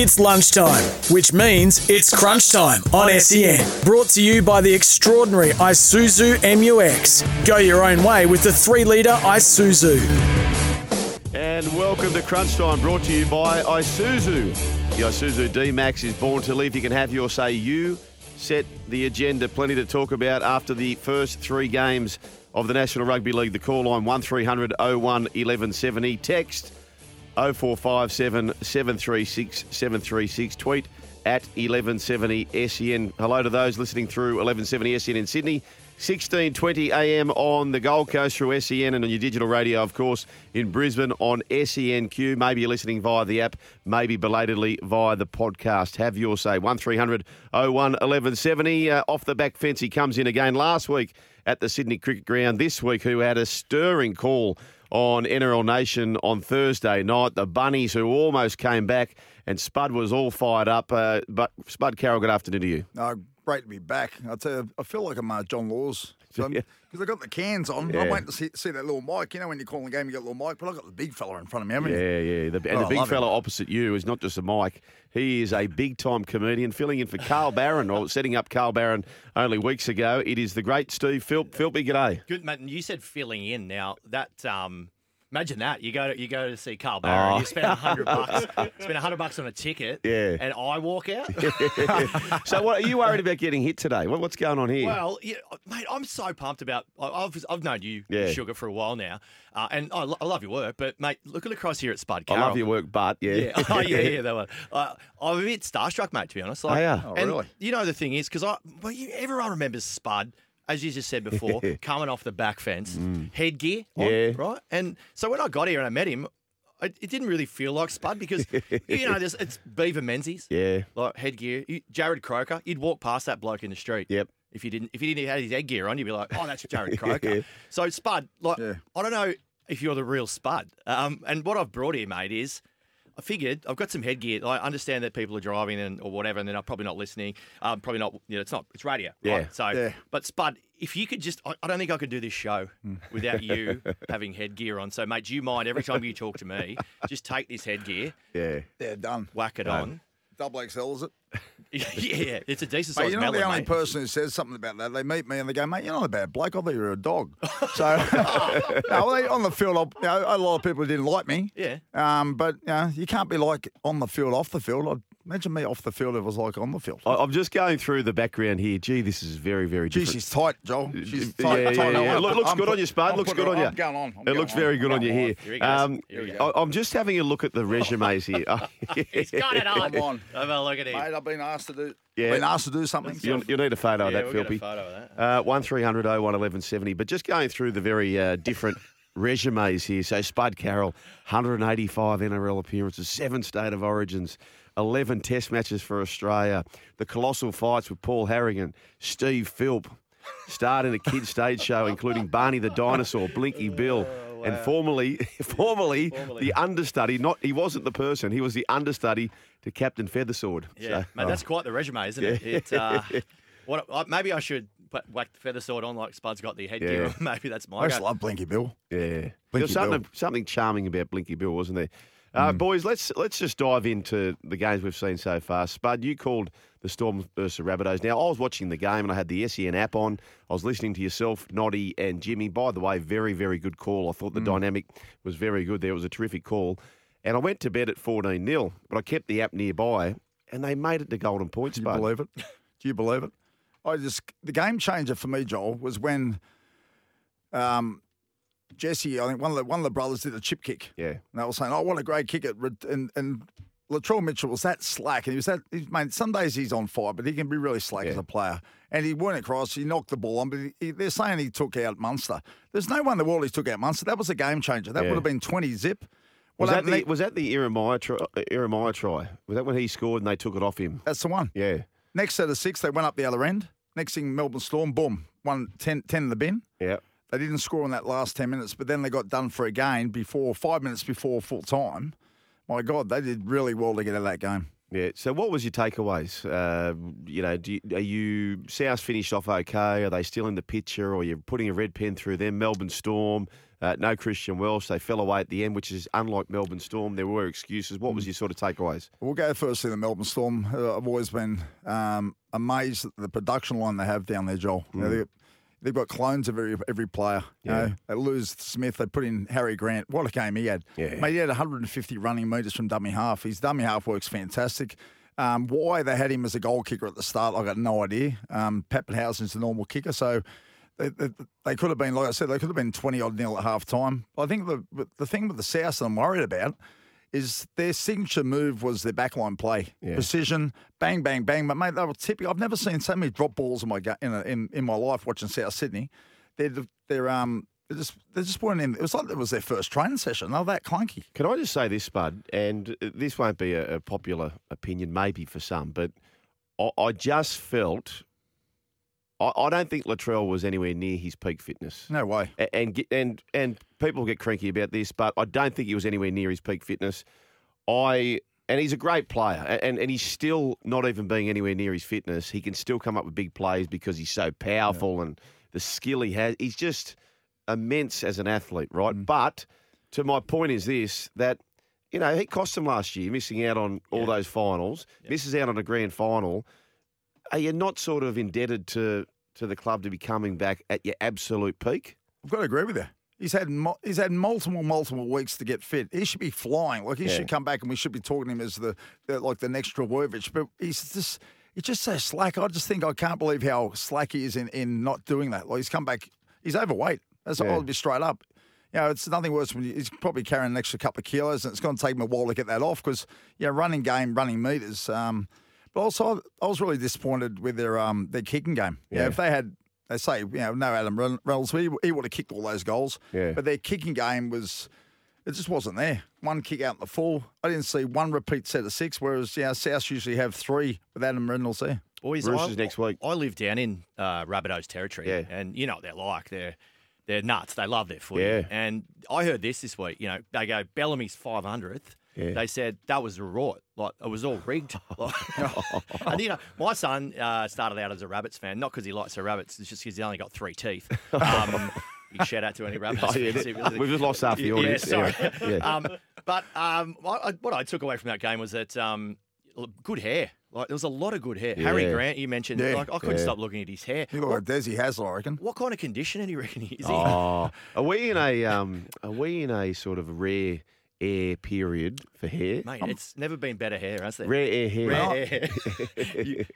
It's lunchtime, which means it's crunch time on SEN. Brought to you by the extraordinary Isuzu MUX. Go your own way with the 3 litre Isuzu. And welcome to Crunch Time, brought to you by Isuzu. The Isuzu D-Max is born to live. You can have your say. You set the agenda. Plenty to talk about after the first three games of the National Rugby League. The call line 1300 01 1170. Text 0457 736 736. Tweet at 1170 SEN. Hello to those listening through 1170 SEN in Sydney. 1620 AM on the Gold Coast through SEN and on your digital radio, of course, in Brisbane on SENQ. Maybe you're listening via the app, maybe belatedly via the podcast. Have your say. 1300 01 1170. Uh, off the back fence, he comes in again last week at the Sydney Cricket Ground. This week, who had a stirring call on NRL Nation on Thursday night. The Bunnies, who almost came back, and Spud was all fired up. Uh, but Spud Carroll, good afternoon to you. Uh, great to be back. I tell you, I feel like I'm uh, John Laws. Because Yeah. I got the cans on. Yeah. I'm waiting to see, see that little mic. You know, when you're calling the game, you got a little mic, but I got the big fella in front of me, haven't you? Yeah, yeah. The, and Oh, the big fella him. opposite you is not just a mic. He is a big time comedian filling in for Carl Barron, or setting up Carl Barron only weeks ago. It is the great Steve Philp. Philpy, g'day. Good, mate. And you said filling in. Now that um, imagine that you go to, you go to see Carl Barron, Oh. you spend a hundred bucks, spend a hundred bucks on a ticket, Yeah. and I walk out. so, what are you worried about getting hit today? What, what's going on here? Well, yeah, mate, I'm so pumped about. I've I've known you, Yeah. Sugar, for a while now, uh, and I, lo- I love your work. But mate, looking across here at Spud, I love your work, but yeah. Yeah, oh, yeah, yeah, that one. Uh, I'm a bit starstruck, mate. To be honest, like, yeah? Oh, really? You know the thing is, because I, well, you, everyone remembers Spud, as you just said before, coming off the back fence, headgear, on, Mm. Yeah. right. And so when I got here and I met him, I, it didn't really feel like Spud because you know, there's, it's Beaver Menzies, Yeah. like headgear. Jarrod Croker, you'd walk past that bloke in the street. Yep. If you didn't, if he didn't have his headgear on, you'd be like, "Oh, that's Jarrod Croker." So Spud, like, Yeah. I don't know if you're the real Spud. Um, and what I've brought here, mate, is I figured I've got some headgear. I understand that people are driving and or whatever, and they're not, probably not listening. Um, probably not. You know, it's not. It's radio. Yeah. Right? So, Yeah. but Spud, if you could just, I, I don't think I could do this show Hmm. without you having headgear on. So, mate, do you mind every time you talk to me, just take this headgear, Yeah. Yeah, done. whack it on. Double XL, is it? yeah, it's a decent Mate, size you're not melon, the only mate. person who says something about that. They meet me and they go, mate, you're not a bad bloke. I thought you were a dog. So, no, they, on the field, I, you know, a lot of people didn't like me. Yeah. Um, but you, know, you can't be like on the field, off the field. I'd, imagine me off the field if it was like on the field. I- I'm just going through the background here. Gee, this is very, very Gee, different. she's tight, Joel. She's Yeah, tight. yeah, tight. yeah, yeah. I'm Look- looks I'm good on put- you, Spud. I'm Looks good on it- you. I'm going on. I'm It looks on. very good on you going here. Here he. Um, Here we go. I- I'm just having a look at the resumes here. He's got it on. Come on. Have a look at him. Mate, I've been asked to do. Yeah. Been asked to do something. You'll, you'll need a photo of Yeah, that, we'll get a Philpy. photo of that. Uh, 1300 01 1170. But just going through the very uh, different resumes here. So Spud Carroll, 185 NRL appearances, seven state of origins, 11 test matches for Australia, the colossal fights with Paul Harragon, Steve Philp, starred in a kids stage show including Barney the Dinosaur, Blinky Bill, and formerly, formerly, the understudy. Not he wasn't the person; he was the understudy to Captain Feathersword. Yeah, So- mate, that's quite the resume, isn't it? It uh, what I- maybe I should put, whack the feather sword on like Spud's got the headgear. Yeah. Maybe that's my I just go. love Blinky Bill. Yeah, there was something Bill. something charming about Blinky Bill, wasn't there? Uh, Boys, let's let's just dive into the games we've seen so far. Spud, you called the Storm versus Rabbitohs. Now, I was watching the game and I had the SEN app on. I was listening to yourself, Noddy, and Jimmy. By the way, very very good call. I thought the dynamic was very good. There It was a terrific call, and I went to bed at fourteen 0 but I kept the app nearby, and they made it to golden points. Do you believe it? Do you believe it? I just the game changer for me, Joel, was when um, Jesse, I think one of the one of the brothers did a chip kick. Yeah. And they were saying, "Oh, what a great kick!" And and Latrell Mitchell was that slack, and he was that. He's, mate, some days he's on fire, but he can be really slack as a player. And he went across, he knocked the ball on, but he, he- they're saying he took out Munster. There's no one in the world he took out Munster. That was a game changer. That Yeah. would have been 20 zip. Was that, the, they- was that the Iremaya try, uh, Iremaya try? Was that when he scored and they took it off him? that's the one. Yeah. Next set of six, they went up the other end. Next thing, Melbourne Storm, boom, one 10, 10 in the bin. Yeah. They didn't score in that last 10 minutes, but then they got done for a gain before, five minutes before full time. My God, they did really well to get out of that game. Yeah. So, what was your takeaways? Uh, you know, do you, are you South finished off okay? Are they still in the picture, or you're putting a red pen through them? Melbourne Storm, uh, no Christian Welch. They fell away at the end, which is unlike Melbourne Storm. There were excuses. What was your sort of takeaways? We'll go first to the Melbourne Storm. Uh, I've always been um, amazed at the production line they have down there, Joel. You know, they, they've got clones of every every player. You know, they lose Smith. They put in Harry Grant. What a game he had. Yeah. Mate, he had 150 running metres from dummy half. His dummy half works fantastic. Um, why they had him as a goal kicker at the start, I got no idea. Um, Papenhuyzen's the normal kicker, so they, they, they could have been, like I said, they could have been 20 odd nil at half time. I think the the thing with the South that I'm worried about is their signature move was their backline play, Yeah. precision, bang, bang, bang. But mate, they were typical. I've never seen so many drop balls in my ga- in, a, in in my life watching South Sydney. They're they're um they just they just weren't in. It was like it was their first training session. They were that clunky. Can I just say this, Spud? And uh, this won't be a, a popular opinion, maybe for some, but I, I just felt. I, I don't think Latrell was anywhere near his peak fitness. No way. A- and get, and and people get cranky about this, but I don't think he was anywhere near his peak fitness. I and he's a great player, a- and and he's still not even being anywhere near his fitness. He can still come up with big plays because he's so powerful and the skill he has. He's just immense as an athlete, right? Mm. But to my point is this that. You know, he cost them last year, missing out on all those finals, misses out on a grand final. Are you not sort of indebted to to the club to be coming back at your absolute peak? I've got to agree with you. He's had mo- he's had multiple multiple weeks to get fit. He should be flying. Like he Yeah. should come back, and we should be talking to him as the, the like the next Trbojevic. But he's just he's just so slack. I just think I can't believe how slack he is in, in not doing that. Like he's come back. He's overweight. That's Yeah. I'll be straight up. You know, it's nothing worse when you, he's probably carrying an extra couple of kilos, and it's going to take him a while to get that off because you know running game, running meters. Um, but also, I was really disappointed with their um their kicking game. Yeah, Yeah. if they had. They say, you know, no Adam Reynolds, he, he would have kicked all those goals. Yeah. But their kicking game was, it just wasn't there. One kick out in the full. I didn't see one repeat set of six, whereas, you know, South usually have three with Adam Reynolds there. Boys, Roosters I, next week. I live down in uh, Rabbitohs territory, Yeah. and you know what they're like. They're they're nuts. They love their footy. Yeah. And I heard this this week. You know, they go Bellamy's five hundredth. Yeah. They said that was a rort. Like it was all rigged. Like- and you know, my son uh, started out as a rabbits fan, not because he likes the rabbits. It's just because he only got three teeth. Um, big shout out to any rabbits. Oh, yeah, fans. that- It was- we've just lost half the Yeah, audience. sorry. Yeah, yeah. Um, but um, I, I- what I took away from that game was that um, good hair. Like there was a lot of good hair. Harry Grant, you mentioned. Yeah. Like I couldn't Yeah. stop looking at his hair. You look like Desi Hasler, I reckon. What kind of condition do you reckon he is? he? Oh, are we in a um? Are we in a sort of rare air period for hair? Mate, it's never been better hair, has there? Rare air hair. Rare hair.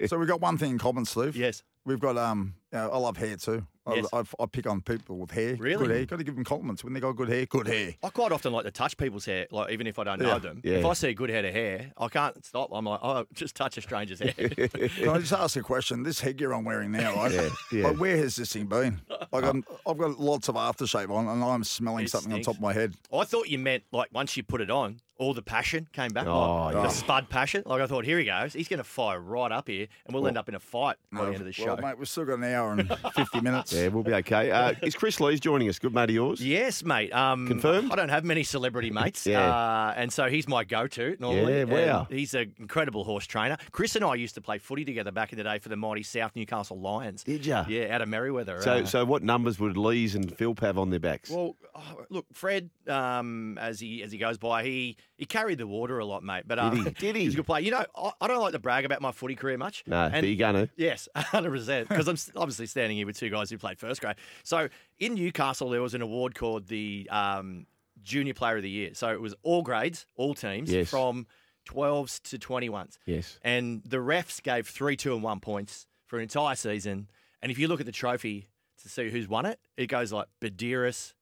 So we've got one thing in common, Steve. yes. We've got, um, you know, I love hair too. I, Yes. I, I pick on people with hair. Really? Good hair. got to give them compliments. When they got good hair, good hair. I quite often like to touch people's hair, like even if I don't know them. Yeah. If I see a good head of hair, I can't stop. I'm like, oh, just touch a stranger's hair. Can I just ask a question? This headgear I'm wearing now, right? Yeah, yeah. Like, where has this thing been? Like, I'm, uh, I've got lots of aftershave on, and I'm smelling It something stinks. on top of my head. I thought you meant like once you put it on, all the passion came back. Oh, like, yeah. The spud passion. Like I thought, here he goes. He's going to fire right up here, and we'll end up in a fight by the end of the show. Well, mate, we've still got an hour and 50 minutes. Yeah, we'll be okay. Uh, is Kris Lees joining us? Good mate of yours. Yes, mate. Um, Confirmed? I don't have many celebrity mates. Yeah. Uh, and so he's my go-to normally. Yeah, wow. And He's an incredible horse trainer. Kris and I used to play footy together back in the day for the mighty South Newcastle Lions. Did ya? Yeah, out of Merewether. So, Uh, so what numbers would Lees and Philp have on their backs? well, oh, look, Fred, um, as he as he goes by, he he carried the water a lot, mate. But um, Did he? Did he? He's a good player. You know, I, I don't like to brag about my footy career much. no, And- but you're gonna. Yes, 100%. Because I'm obviously standing here with two guys who played first grade. So in Newcastle, there was an award called the um, Junior Player of the Year. So it was all grades, all teams, Yes. from 12s to 21s. Yes. And the refs gave three, two, and one points for an entire season. And if you look at the trophy to see who's won it, it goes like Buderus,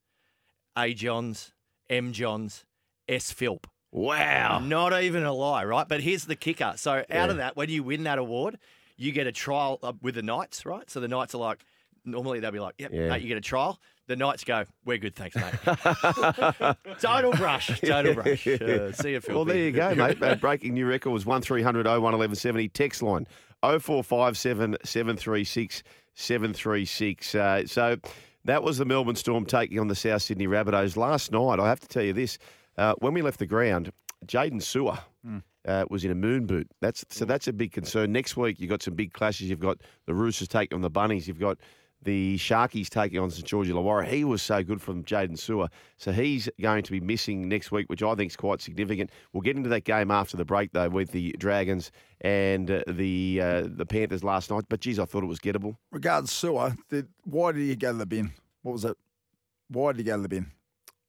A. Johns, M. Johns, S. Philp. Wow. Not even a lie, right? But here's the kicker. So out Yeah. of that, when you win that award, you get a trial uh, with the Knights, right? So the Knights are like, normally they'll be like, yep, Yeah. mate, you get a trial. The Knights go, we're good, thanks, mate. total brush, total brush. Uh, see you, Phil. Well, there you go, mate. Uh, breaking new records 1300 01 1170. Text line 0457 736 736. Uh, So that was the Melbourne Storm taking on the South Sydney Rabbitohs. Last night, I have to tell you this uh, when we left the ground, Jaydn Su'A. Uh, was in a moon boot. That's so. That's a big concern. Next week, you've got some big clashes. You've got the Roosters taking on the Bunnies. You've got the Sharkies taking on St George Illawarra. He was so good from Jaydn Su'A. So he's going to be missing next week, which I think is quite significant. We'll get into that game after the break, though, with the Dragons and uh, the uh, the Panthers last night. But, geez, I thought it was gettable. Regards Su'A, did, why did he go to the bin? What was it? Why did he go to the bin?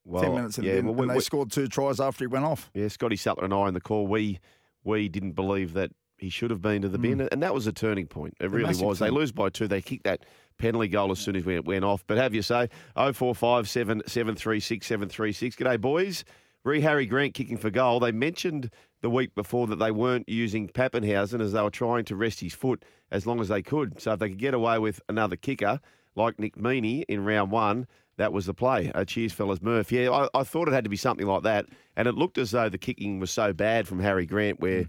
Well, Ten minutes in yeah, the bin, well, we- and they we- scored two tries after he went off. Yeah, Scotty Sattler and I in the call, we we didn't believe that he should have been to the hmm. bin, and that was a turning point. It really massive was. They lose by two. They kicked that penalty goal as soon as we went off. But have you say, 0457 736 736. G'day, boys. Re Harry Grant kicking for goal. They mentioned the week before that they weren't using Papenhuyzen as they were trying to rest his foot as long as they could. So if they could get away with another kicker like Nick Meaney in round one, that was the play. Uh, cheers, fellas. Murph. Yeah, I, I thought it had to be something like that. And it looked as though the kicking was so bad from Harry Grant where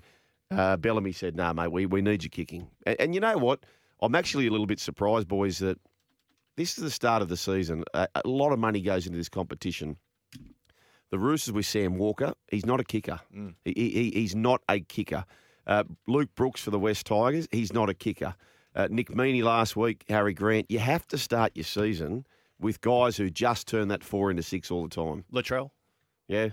uh, Bellamy said, no, mate, we, we need your kicking. And, and you know what? I'm actually a little bit surprised, boys, that this is the start of the season. A, a lot of money goes into this competition. The Roosters with Sam Walker, he's not a kicker. He, he, he's not a kicker. Uh, Luke Brooks for the West Tigers, he's not a kicker. Uh, Nick Meaney last week, Harry Grant. You have to start your season with guys who just turn that four into six all the time. Latrell. Yeah.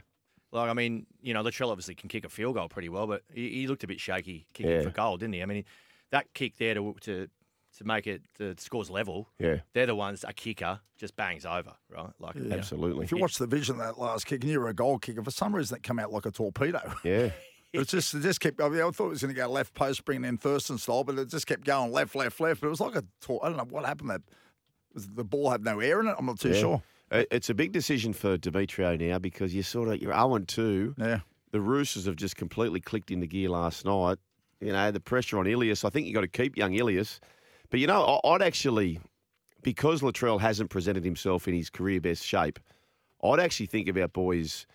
Like, I mean, you know, Latrell obviously can kick a field goal pretty well, but he, he looked a bit shaky kicking Yeah. for goal, didn't he? I mean, that kick there to to to make it the scores level. Yeah. They're the ones a kicker just bangs over, right? Like, yeah. Absolutely. If you watch the vision of that last kick and you were a goal kicker, for some reason it come out like a torpedo. Yeah. It just it just kept. I, mean, I thought it was going to go left post, bringing in Thurston style, but it just kept going left, left, left. But it was like a. Tor- I don't know what happened. That the ball had no air in it. I'm not too Yeah. sure. It's a big decision for Demetriou now because you sort of you're 0 2. Yeah. The Roosters have just completely clicked into gear last night. You know the pressure on Ilias. I think you've got to keep young Ilias, but you know I'd actually because Latrell hasn't presented himself in his career best shape. I'd actually think about boys.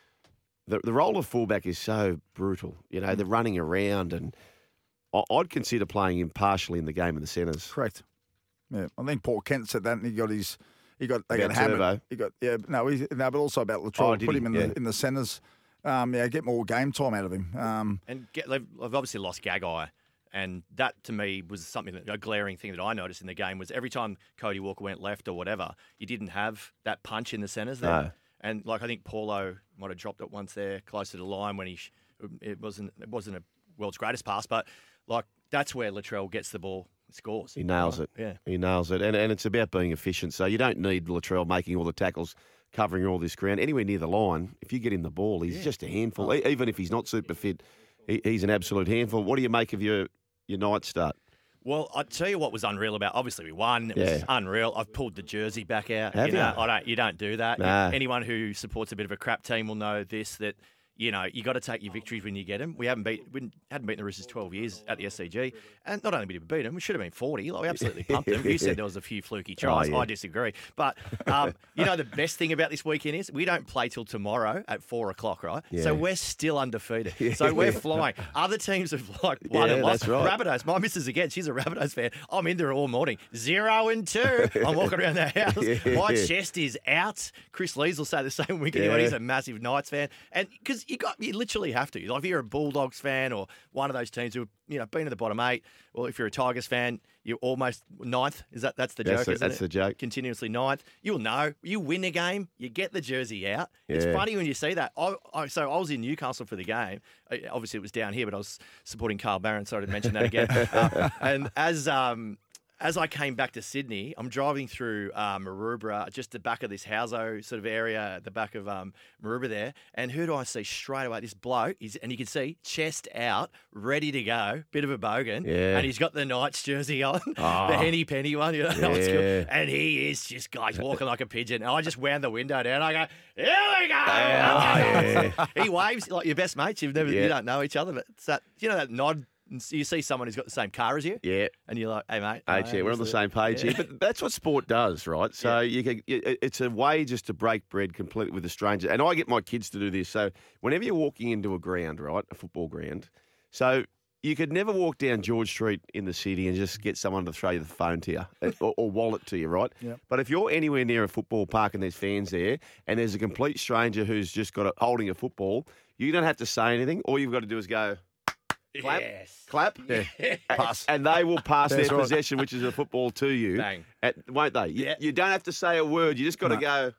The, the role of fullback is so brutal. You know mm. they're running around, and I- I'd consider playing him partially in the game in the centres. Correct. Yeah, I think Paul Kent said that, and he got his. He got they About got hammered. Turbo? He got yeah no he, no, but also about Oh, Latrell. did put him in Yeah. the in the centres. Um, yeah, get more game time out of him. Um, And get, they've, they've obviously lost Gagai. And that to me was something that a glaring thing that I noticed in the game was every time Cody Walker went left or whatever, you didn't have that punch in the centres there. No. And like I think Paulo might have dropped it once there close to the line when he it wasn't it wasn't a world's greatest pass, but like that's where Latrell gets the ball, and scores. He nails it. Yeah. He nails it. And, and it's about being efficient. So you don't need Latrell making all the tackles, covering all this ground. Anywhere near the line, if you get him the ball, he's just a handful. E- Even if he's not super fit, he, he's an absolute handful. What do you make of your, your night start? Well, I tell you what was unreal about. Obviously, we won. It was unreal. I've pulled the jersey back out. Have you? Know, you? I don't. You don't do that. Nah. Anyone who supports a bit of a crap team will know this. That you know you got to take your victories when you get them. We haven't beat. We hadn't beaten the Roosters twelve years at the SCG, and not only did we beat them, we should have been forty. Like we absolutely pumped them. You said there was a few fluky tries. Oh, yeah. I disagree. But um, you know the best thing about this weekend is we don't play till tomorrow at four o'clock, right? Yeah. So we're still undefeated. So we're flying. Other teams have like won and lost. right. Rabbitohs. My missus again. She's a Rabbitohs fan. I'm in there all morning. Zero and two. I'm walking around the house. My chest is out. Kris Lees will say the same weekend. when Yeah. He's a massive Knights fan, and because you got you literally have to. Like if you're a Bulldogs fan or one of those teams who you know been at the bottom eight, or if you're a Tigers fan, you're almost ninth. Is that that's the That's joke? isn't that's it? the joke. Continuously ninth. You'll know. You win a game, you get the jersey out. It's funny when you see that. I, I, so I was in Newcastle for the game. Obviously, it was down here, but I was supporting Carl Barron. Sorry to mention that again. Uh, and as um, as I came back to Sydney, I'm driving through uh, Maroubra, just the back of this Houso sort of area, at the back of um, Maroubra there. And who do I see straight away? This bloke, is, and you can see chest out, ready to go, bit of a bogan. Yeah. And he's got the Knights jersey on, Oh. the Henny Penny one. You know. Yeah. And he is just, guys, walking like a pigeon. And I just wound the window down. I go, here we go. Yeah. he waves like your best mates. You've never, Yeah. you don't know each other, but it's that, you know, that nod. And You see someone who's got the same car as you, Yeah. and you're like, "Hey, mate, Hey, Chair, we're on the understand." same page Yeah. here, but that's what sport does, right? So you can, it's a way just to break bread completely with a stranger. And I get my kids to do this. So whenever you're walking into a ground, right, a football ground, so you could never walk down George Street in the city and just get someone to throw you the phone to you uh, or, or wallet to you, right? Yep. But if you're anywhere near a football park and there's fans there, and there's a complete stranger who's just got a, holding a football, you don't have to say anything. All you've got to do is go. Clap. Yes. Clap. Pass. And they will pass That's their right. possession, which is a football, to you. Bang. At, won't they? You, Yeah. you don't have to say a word. You just got to No. go,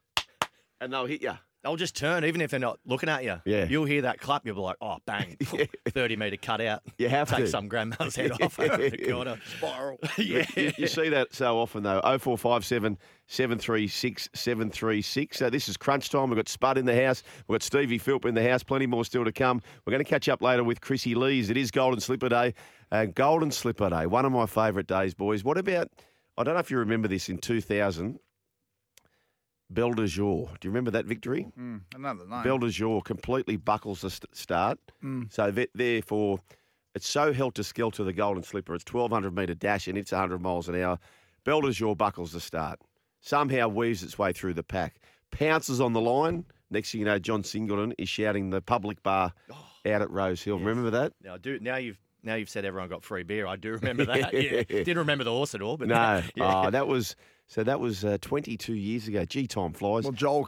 and they'll hit you. They'll just turn, even if they're not looking at you. Yeah. You'll hear that clap. You'll be like, oh, bang. 30 metre cut out. You have Take to. some grandma's head off over the corner. Spiral. yeah. You, you see that so often though. 0457 736 736. So this is crunch time. We've got Spud in the house. We've got Stevie Philp in the house. Plenty more still to come. We're going to catch up later with Chrissy Lees. It is Golden Slipper Day. Uh, Golden Slipper Day, one of my favourite days, boys. What about, I don't know if you remember this in 2000, De Do you remember that victory? Mm, another name. Belle Du Jour completely buckles the st- start. So th- therefore, it's so helter skelter the Golden Slipper. It's 1200 metre dash and it's 100 miles an hour. De buckles the start. Somehow weaves its way through the pack. Pounces on the line. Next thing you know, John Singleton is shouting the public bar out at Rose Hill. Remember that? Now, I do, now you've now you've said everyone got free beer. I do remember that. yeah. Didn't remember the horse at all, but No. yeah. Oh, that was so. That was uh, 22 years ago. Gee, time flies. Well, Joel,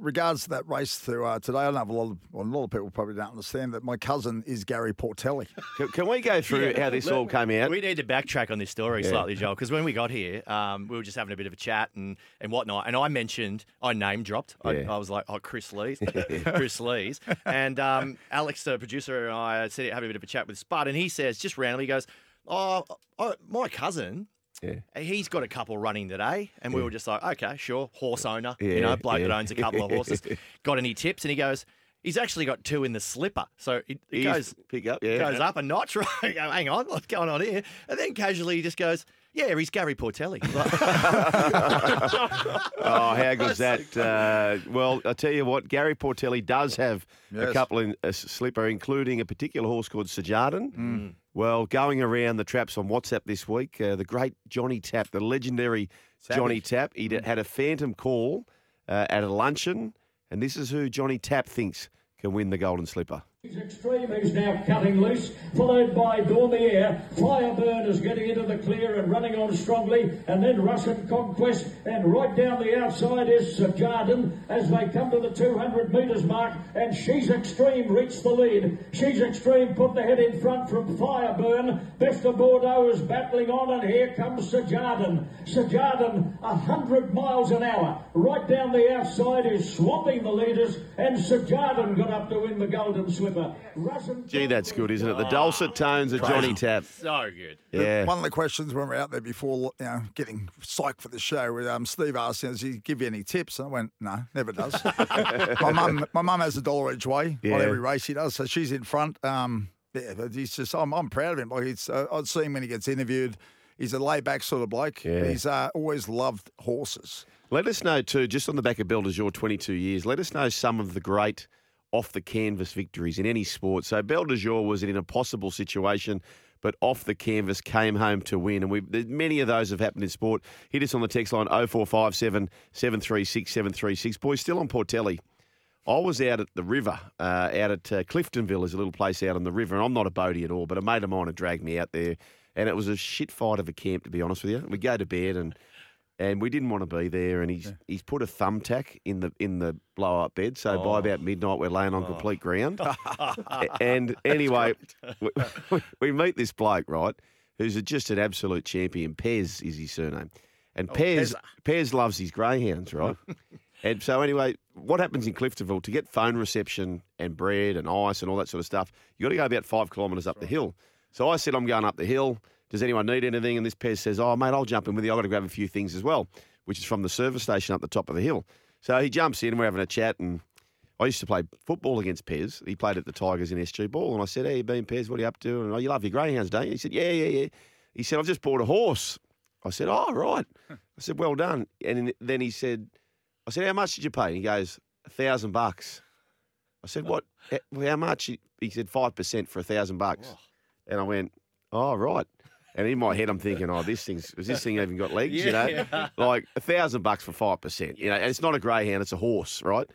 regards to that race to uh, today, I don't know if a lot of well, a lot of people probably don't understand that my cousin is Gary Portelli. Can, can we go through how this all came out? We need to backtrack on this story Yeah. slightly, Joel, because when we got here, um, we were just having a bit of a chat and, and whatnot. And I mentioned, I name dropped. I, Yeah. I was like, oh, Kris Lees. Kris Lees. And um, Alex, the producer, and I said, having a bit of a chat with Spud. And he says, just randomly, he goes, oh, oh my cousin. Yeah. He's got a couple running today, and we were just like, okay, sure, horse owner, Yeah, you know, bloke that owns a couple of horses. got any tips? And he goes, he's actually got two in the slipper, so it, it goes pick up, yeah. goes up a notch. Right, hang on, what's going on here? And then casually he just goes, yeah, he's Gary Portelli. Oh, how good's that? Uh, well, I tell you what, Gary Portelli does have a couple in a slipper, including a particular horse called Sajardin. Well, going around the traps on WhatsApp this week, uh, the great Johnny Tapp, the legendary Johnny Tapp, he d- had a phantom call uh, at a luncheon, and this is who Johnny Tapp thinks can win the Golden Slipper. Extreme, who's now cutting loose, followed by Dormier. Fireburn is getting into the clear and running on strongly, and then Russian Conquest, and right down the outside is Jardin as they come to the 200 metres mark, and She's Extreme reached the lead. She's Extreme put the head in front from Fireburn. Best of Bordeaux is battling on, and here comes Sir Jardin. Sir Jardin, 100 miles an hour. Right down the outside is swamping the leaders, and Sir Jardin got up to win the Golden Slipper. Russian Gee, that's good, isn't it? The dulcet tones of Johnny Tapp. so good. Yeah. One of the questions when we were out there before, you know, getting psyched for the show, with um, Steve asked, "Does he give you any tips?" And I went, "No, never does." my mum, my mum has a dollar each way Yeah. on every race he does, so she's in front. Um, yeah, but he's just, I'm, I'm proud of him. Like it's, uh, I'd see him when he gets interviewed. He's a laid back sort of bloke. Yeah. He's uh, always loved horses. Let us know too, just on the back of Belle Du Jour 22 years, let us know some of the great off the canvas victories in any sport. So Belle Du Jour was in an impossible situation, but off the canvas came home to win. And many of those have happened in sport. Hit us on the text line 0457 736 736. Boys, still on Portelli. I was out at the river, uh, out at uh, Cliftonville, is a little place out on the river, and I'm not a boatie at all, but a mate of mine had dragged me out there, and it was a shit fight of a camp, to be honest with you. We go to bed, and and we didn't want to be there, and he's he's put a thumbtack in the in the blow up bed, so by about midnight we're laying on complete ground. And anyway, we, we meet this bloke right, who's a, just an absolute champion. Pez is his surname, and Pez Pez loves his greyhounds, right? And so anyway, what happens in Cliftonville to get phone reception and bread and ice and all that sort of stuff? You got to go about five kilometres up the hill. So I said I'm going up the hill. Does anyone need anything? And this Pez says, Oh, mate, I'll jump in with you. I've got to grab a few things as well, which is from the service station up the top of the hill. So he jumps in and we're having a chat. And I used to play football against Pez. He played at the Tigers in SG Ball. And I said, Hey, you been Pez? What are you up to? And oh, you love your greyhounds, don't you? He said, Yeah, yeah, yeah. He said, I've just bought a horse. I said, Oh, right. I said, Well done. And then he said, I said, How much did you pay? And he goes, A thousand bucks. I said, What? How much? He he said, 5% for a thousand bucks. And I went, Oh, right. And in my head, I'm thinking, oh, this thing's, has this thing even got legs? You know, like a thousand bucks for 5%. You know, and it's not a greyhound, it's a horse, right?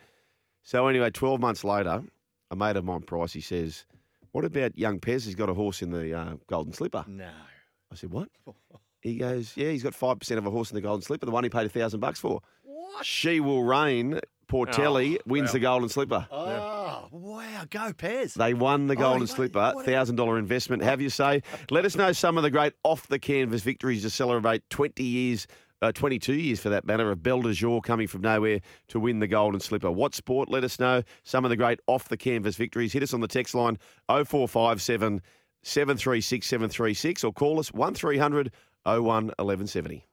So anyway, 12 months later, a mate of mine, Price, he says, what about young Pez? He's got a horse in the uh, Golden Slipper. No. I said, what? He goes, yeah, he's got 5% of a horse in the Golden Slipper, the one he paid a thousand bucks for. What? She Will Reign, Portelli, wins the Golden Slipper. Oh, wow. Go, Pez. They won the Golden you- Slipper, thousand dollar investment. Have you say? Let us know some of the great off the canvas victories to celebrate twenty years. Uh, 22 years for that matter of Belle Du Jour coming from nowhere to win the Golden Slipper. What sport? Let us know some of the great off the canvas victories. Hit us on the text line 0457 736 736 or call us 1300 01 1170.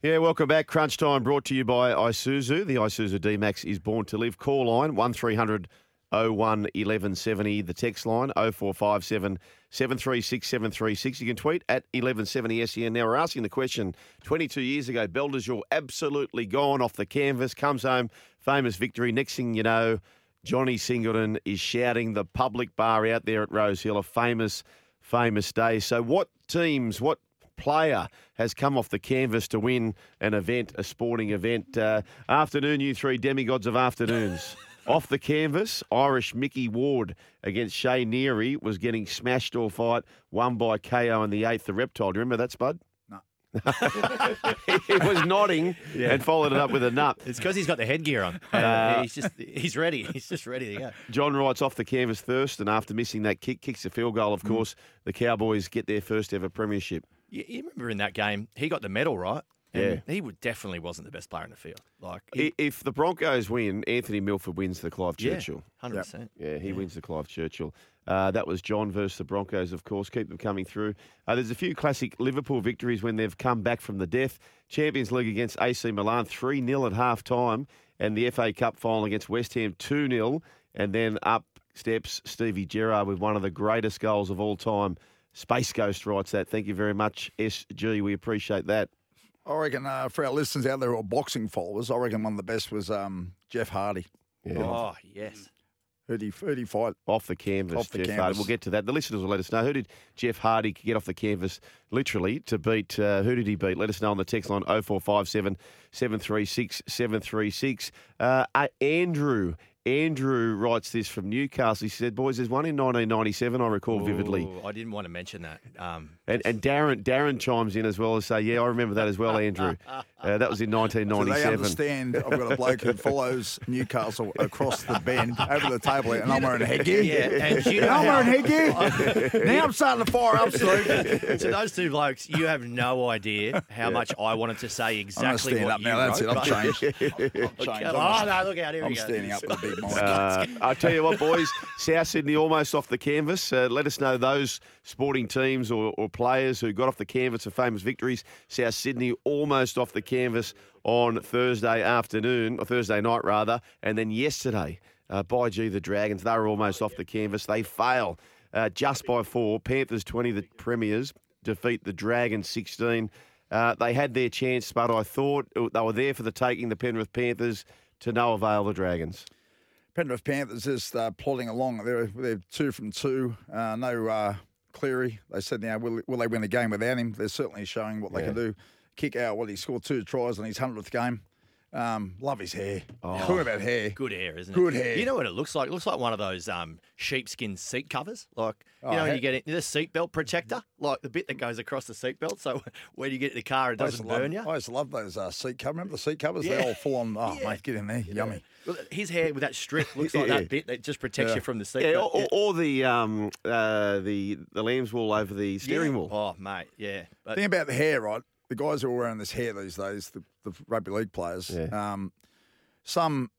Yeah, welcome back. Crunch time brought to you by Isuzu. The Isuzu D-Max is born to live. Call line 1300 01 1170. The text line 0457 736 736. You can tweet at 1170 SEN. Now, we're asking the question 22 years ago, Jour absolutely gone off the canvas, comes home, famous victory. Next thing you know, Johnny Singleton is shouting the public bar out there at Rose Hill, a famous, famous day. So, what teams, what player has come off the canvas to win an event, a sporting event. Uh, afternoon, you three demigods of afternoons. off the canvas, Irish Micky Ward against Shea Neary was getting smashed or fight, won by KO in the eighth. The reptile. Do you remember that, Spud? No. he was nodding and followed it up with a nut. It's because he's got the headgear on. Uh, he's just he's ready. He's just ready to go. John writes off the canvas first, and after missing that kick, kicks a field goal. Of course, the Cowboys get their first ever premiership. You, you remember in that game, he got the medal, right? And Yeah. He would definitely wasn't the best player in the field. Like, he, If the Broncos win, Anthony Milford wins the Clive yeah, Churchill. hundred percent. Yeah, he wins the Clive Churchill. Uh, that was John versus the Broncos, of course. Keep them coming through. Uh, there's a few classic Liverpool victories when they've come back from the death. Champions League against AC Milan, 3 0 at half time. And the FA Cup final against West Ham, 2 0. And then up steps Stevie Gerrard with one of the greatest goals of all time. Space Ghost writes that. Thank you very much, SG. We appreciate that. I reckon uh, for our listeners out there who are boxing followers, I reckon one of the best was um, Jeff Harding. Oh yes. Who'd he, who'd he fight? Off the canvas, Off the Jeff canvas. Hardy. We'll get to that. The listeners will let us know. Who did Jeff Harding get off the canvas, literally, to beat? Uh, who did he beat? Let us know on the text line 0457 736 736. Uh, uh, Andrew. Andrew writes this from Newcastle. He said, Boys, there's one in 1997 I recall vividly. I didn't want to mention that. Um, And, and Darren Darren chimes in as well and say, Yeah, I remember that as well, Andrew. Uh, that was in So they understand I've got a bloke who follows Newcastle across the bend over the table, and I'm wearing a headgear. Yeah, and you know I'm how- wearing headgear. now I'm starting to fire up, Steve. to those two blokes, you have no idea how much I wanted to say exactly I'm going to exactly stand what up you now. That's it. I've right? changed. I've changed. Oh, I'm, no, look out. Here I'm we go. standing up with a big mic. Uh, I'll tell you what, boys, South Sydney almost off the canvas. Uh, let us know those sporting teams or, or players who got off the canvas of famous victories. South Sydney almost off the canvas on Thursday afternoon, or Thursday night rather. And then yesterday, uh, by G, the Dragons, they were almost off the canvas. They fail uh, just by four. Panthers 20, the Premiers, defeat the Dragons 16. Uh, they had their chance, but I thought they were there for the taking, the Penrith Panthers, to no avail, the Dragons. Penrith Panthers just uh, plodding along. They're, they're two from two. Uh, no uh, Cleary. They said, now, will, will they win a game without him? They're certainly showing what they can do. Kick out, well, he scored two tries in his 100th game. Um, love his hair. Oh. Talking about hair. Good hair, isn't it? Good hair. You know what it looks like? It looks like one of those um, sheepskin seat covers. Like, you Oh, know, when you get it, the seatbelt protector, like the bit that goes across the seatbelt. So when you get in the car, it I used doesn't to love- burn you. I used to love those uh, seat covers. Remember the seat covers? Yeah. They're all full on. Oh, Yeah. mate, get in there. Yummy. Well, His hair with that strip looks like Yeah. that bit that just protects Yeah. you from the seatbelt. Yeah, or, or, or the um, uh, the the lamb's wool over the steering Yeah. wheel. Oh, mate, yeah. But thing about the hair, right? The guys who are wearing this hair these days, the, the rugby league players, Yeah. um, some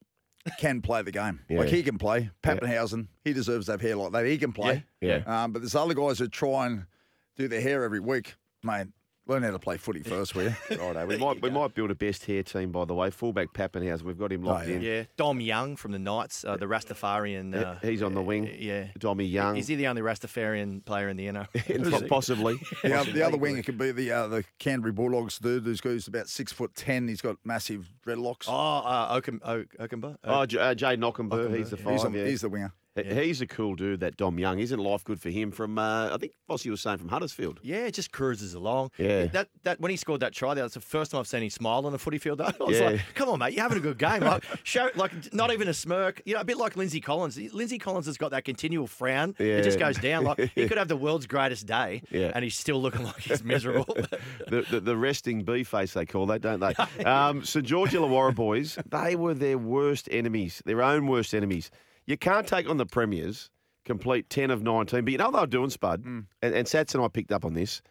can play the game. Yeah. Like he can play. Papenhuyzen, he deserves to have hair like that. He can play. Yeah. Um, but there's other guys who try and do their hair every week, mate. Learn how to play footy first, will you? Righto. We might we might build a best hair team by the way. Fullback Papenhuyzen, we've got him locked yeah. in. Yeah, Dom Young from the Knights, uh, the Rastafarian. Uh, He's on the wing. Yeah, Dommy Young. Is he the only Rastafarian player in the NRL? Possibly. The, other, the other winger could be the uh, the Canterbury Bulldogs dude who's got- who's about six foot ten. He's got massive dreadlocks. Oh, uh, Oaken, o- Okunbor? Oh, J- uh, Jay Knockenberg, he's the he's, five. a, yeah. he's the winger. He- He's a cool dude, that Dom Young. Isn't life good for him? From uh, I think Bossy was saying from Huddersfield. Yeah, it just cruises along. Yeah. That that when he scored that try, there, that's the first time I've seen him smile on a footy field. I was Yeah. like, "Come on, mate, you're having a good game." Like, show like not even a smirk. You know, a bit like Lindsay Collins. Lindsay Collins has got that continual frown. It just goes down. Like he could have the world's greatest day, Yeah. and he's still looking like he's miserable. the, the, the resting bee face they call that, don't they? Um, St George Illawarra boys, they were their worst enemies, their own worst enemies. You can't take on the premiers, complete ten of nineteen, but you know what they were doing, Spud, hmm. and, and Sats and I picked up on this.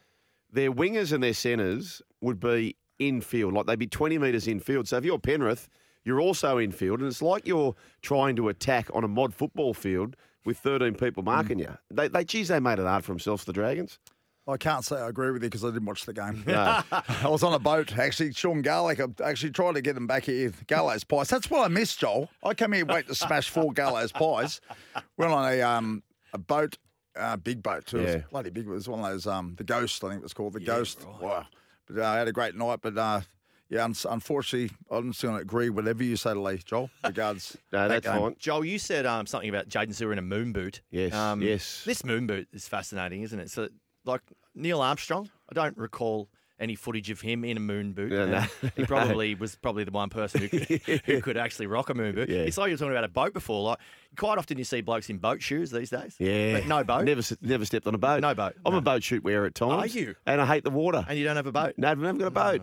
Their wingers and their centres would be infield, like they'd be twenty metres infield. So if you're Penrith, you're also infield, and it's like you're trying to attack on a mod football field with 13 people marking hmm. you. They, they, geez, they made it hard for themselves, the Dragons. I can't say I agree with you because I didn't watch the game. I was on a boat. Actually, Sean Garlick, I actually tried to get him back here. Gallows pies. That's what I missed, Joel. I come here wait to smash four Gallows pies. Went on a um a boat, uh, big boat too. It was bloody big. It was one of those um the Ghost, I think it was called the Ghost. Wow. But uh, I had a great night. But uh, yeah, un- unfortunately, I'm just going to agree whatever you say to Lee, Joel. Regards. No, that that's game. fine. Joel, you said um, something about Jaydn Su'A in a moon boot. Yes, Um, yes. This moon boot is fascinating, isn't it? So, like Neil Armstrong, I don't recall any footage of him in a moon boot. No, he probably was probably the one person who could, who could actually rock a moon boot. Yeah. It's like you were talking about a boat before. Like quite often you see blokes in boat shoes these days. Yeah, but no boat. Never, never stepped on a boat. No boat, I'm no. a boat shoot wearer at times. Are you? And I hate the water. and you don't have a boat. no, I've never got a boat.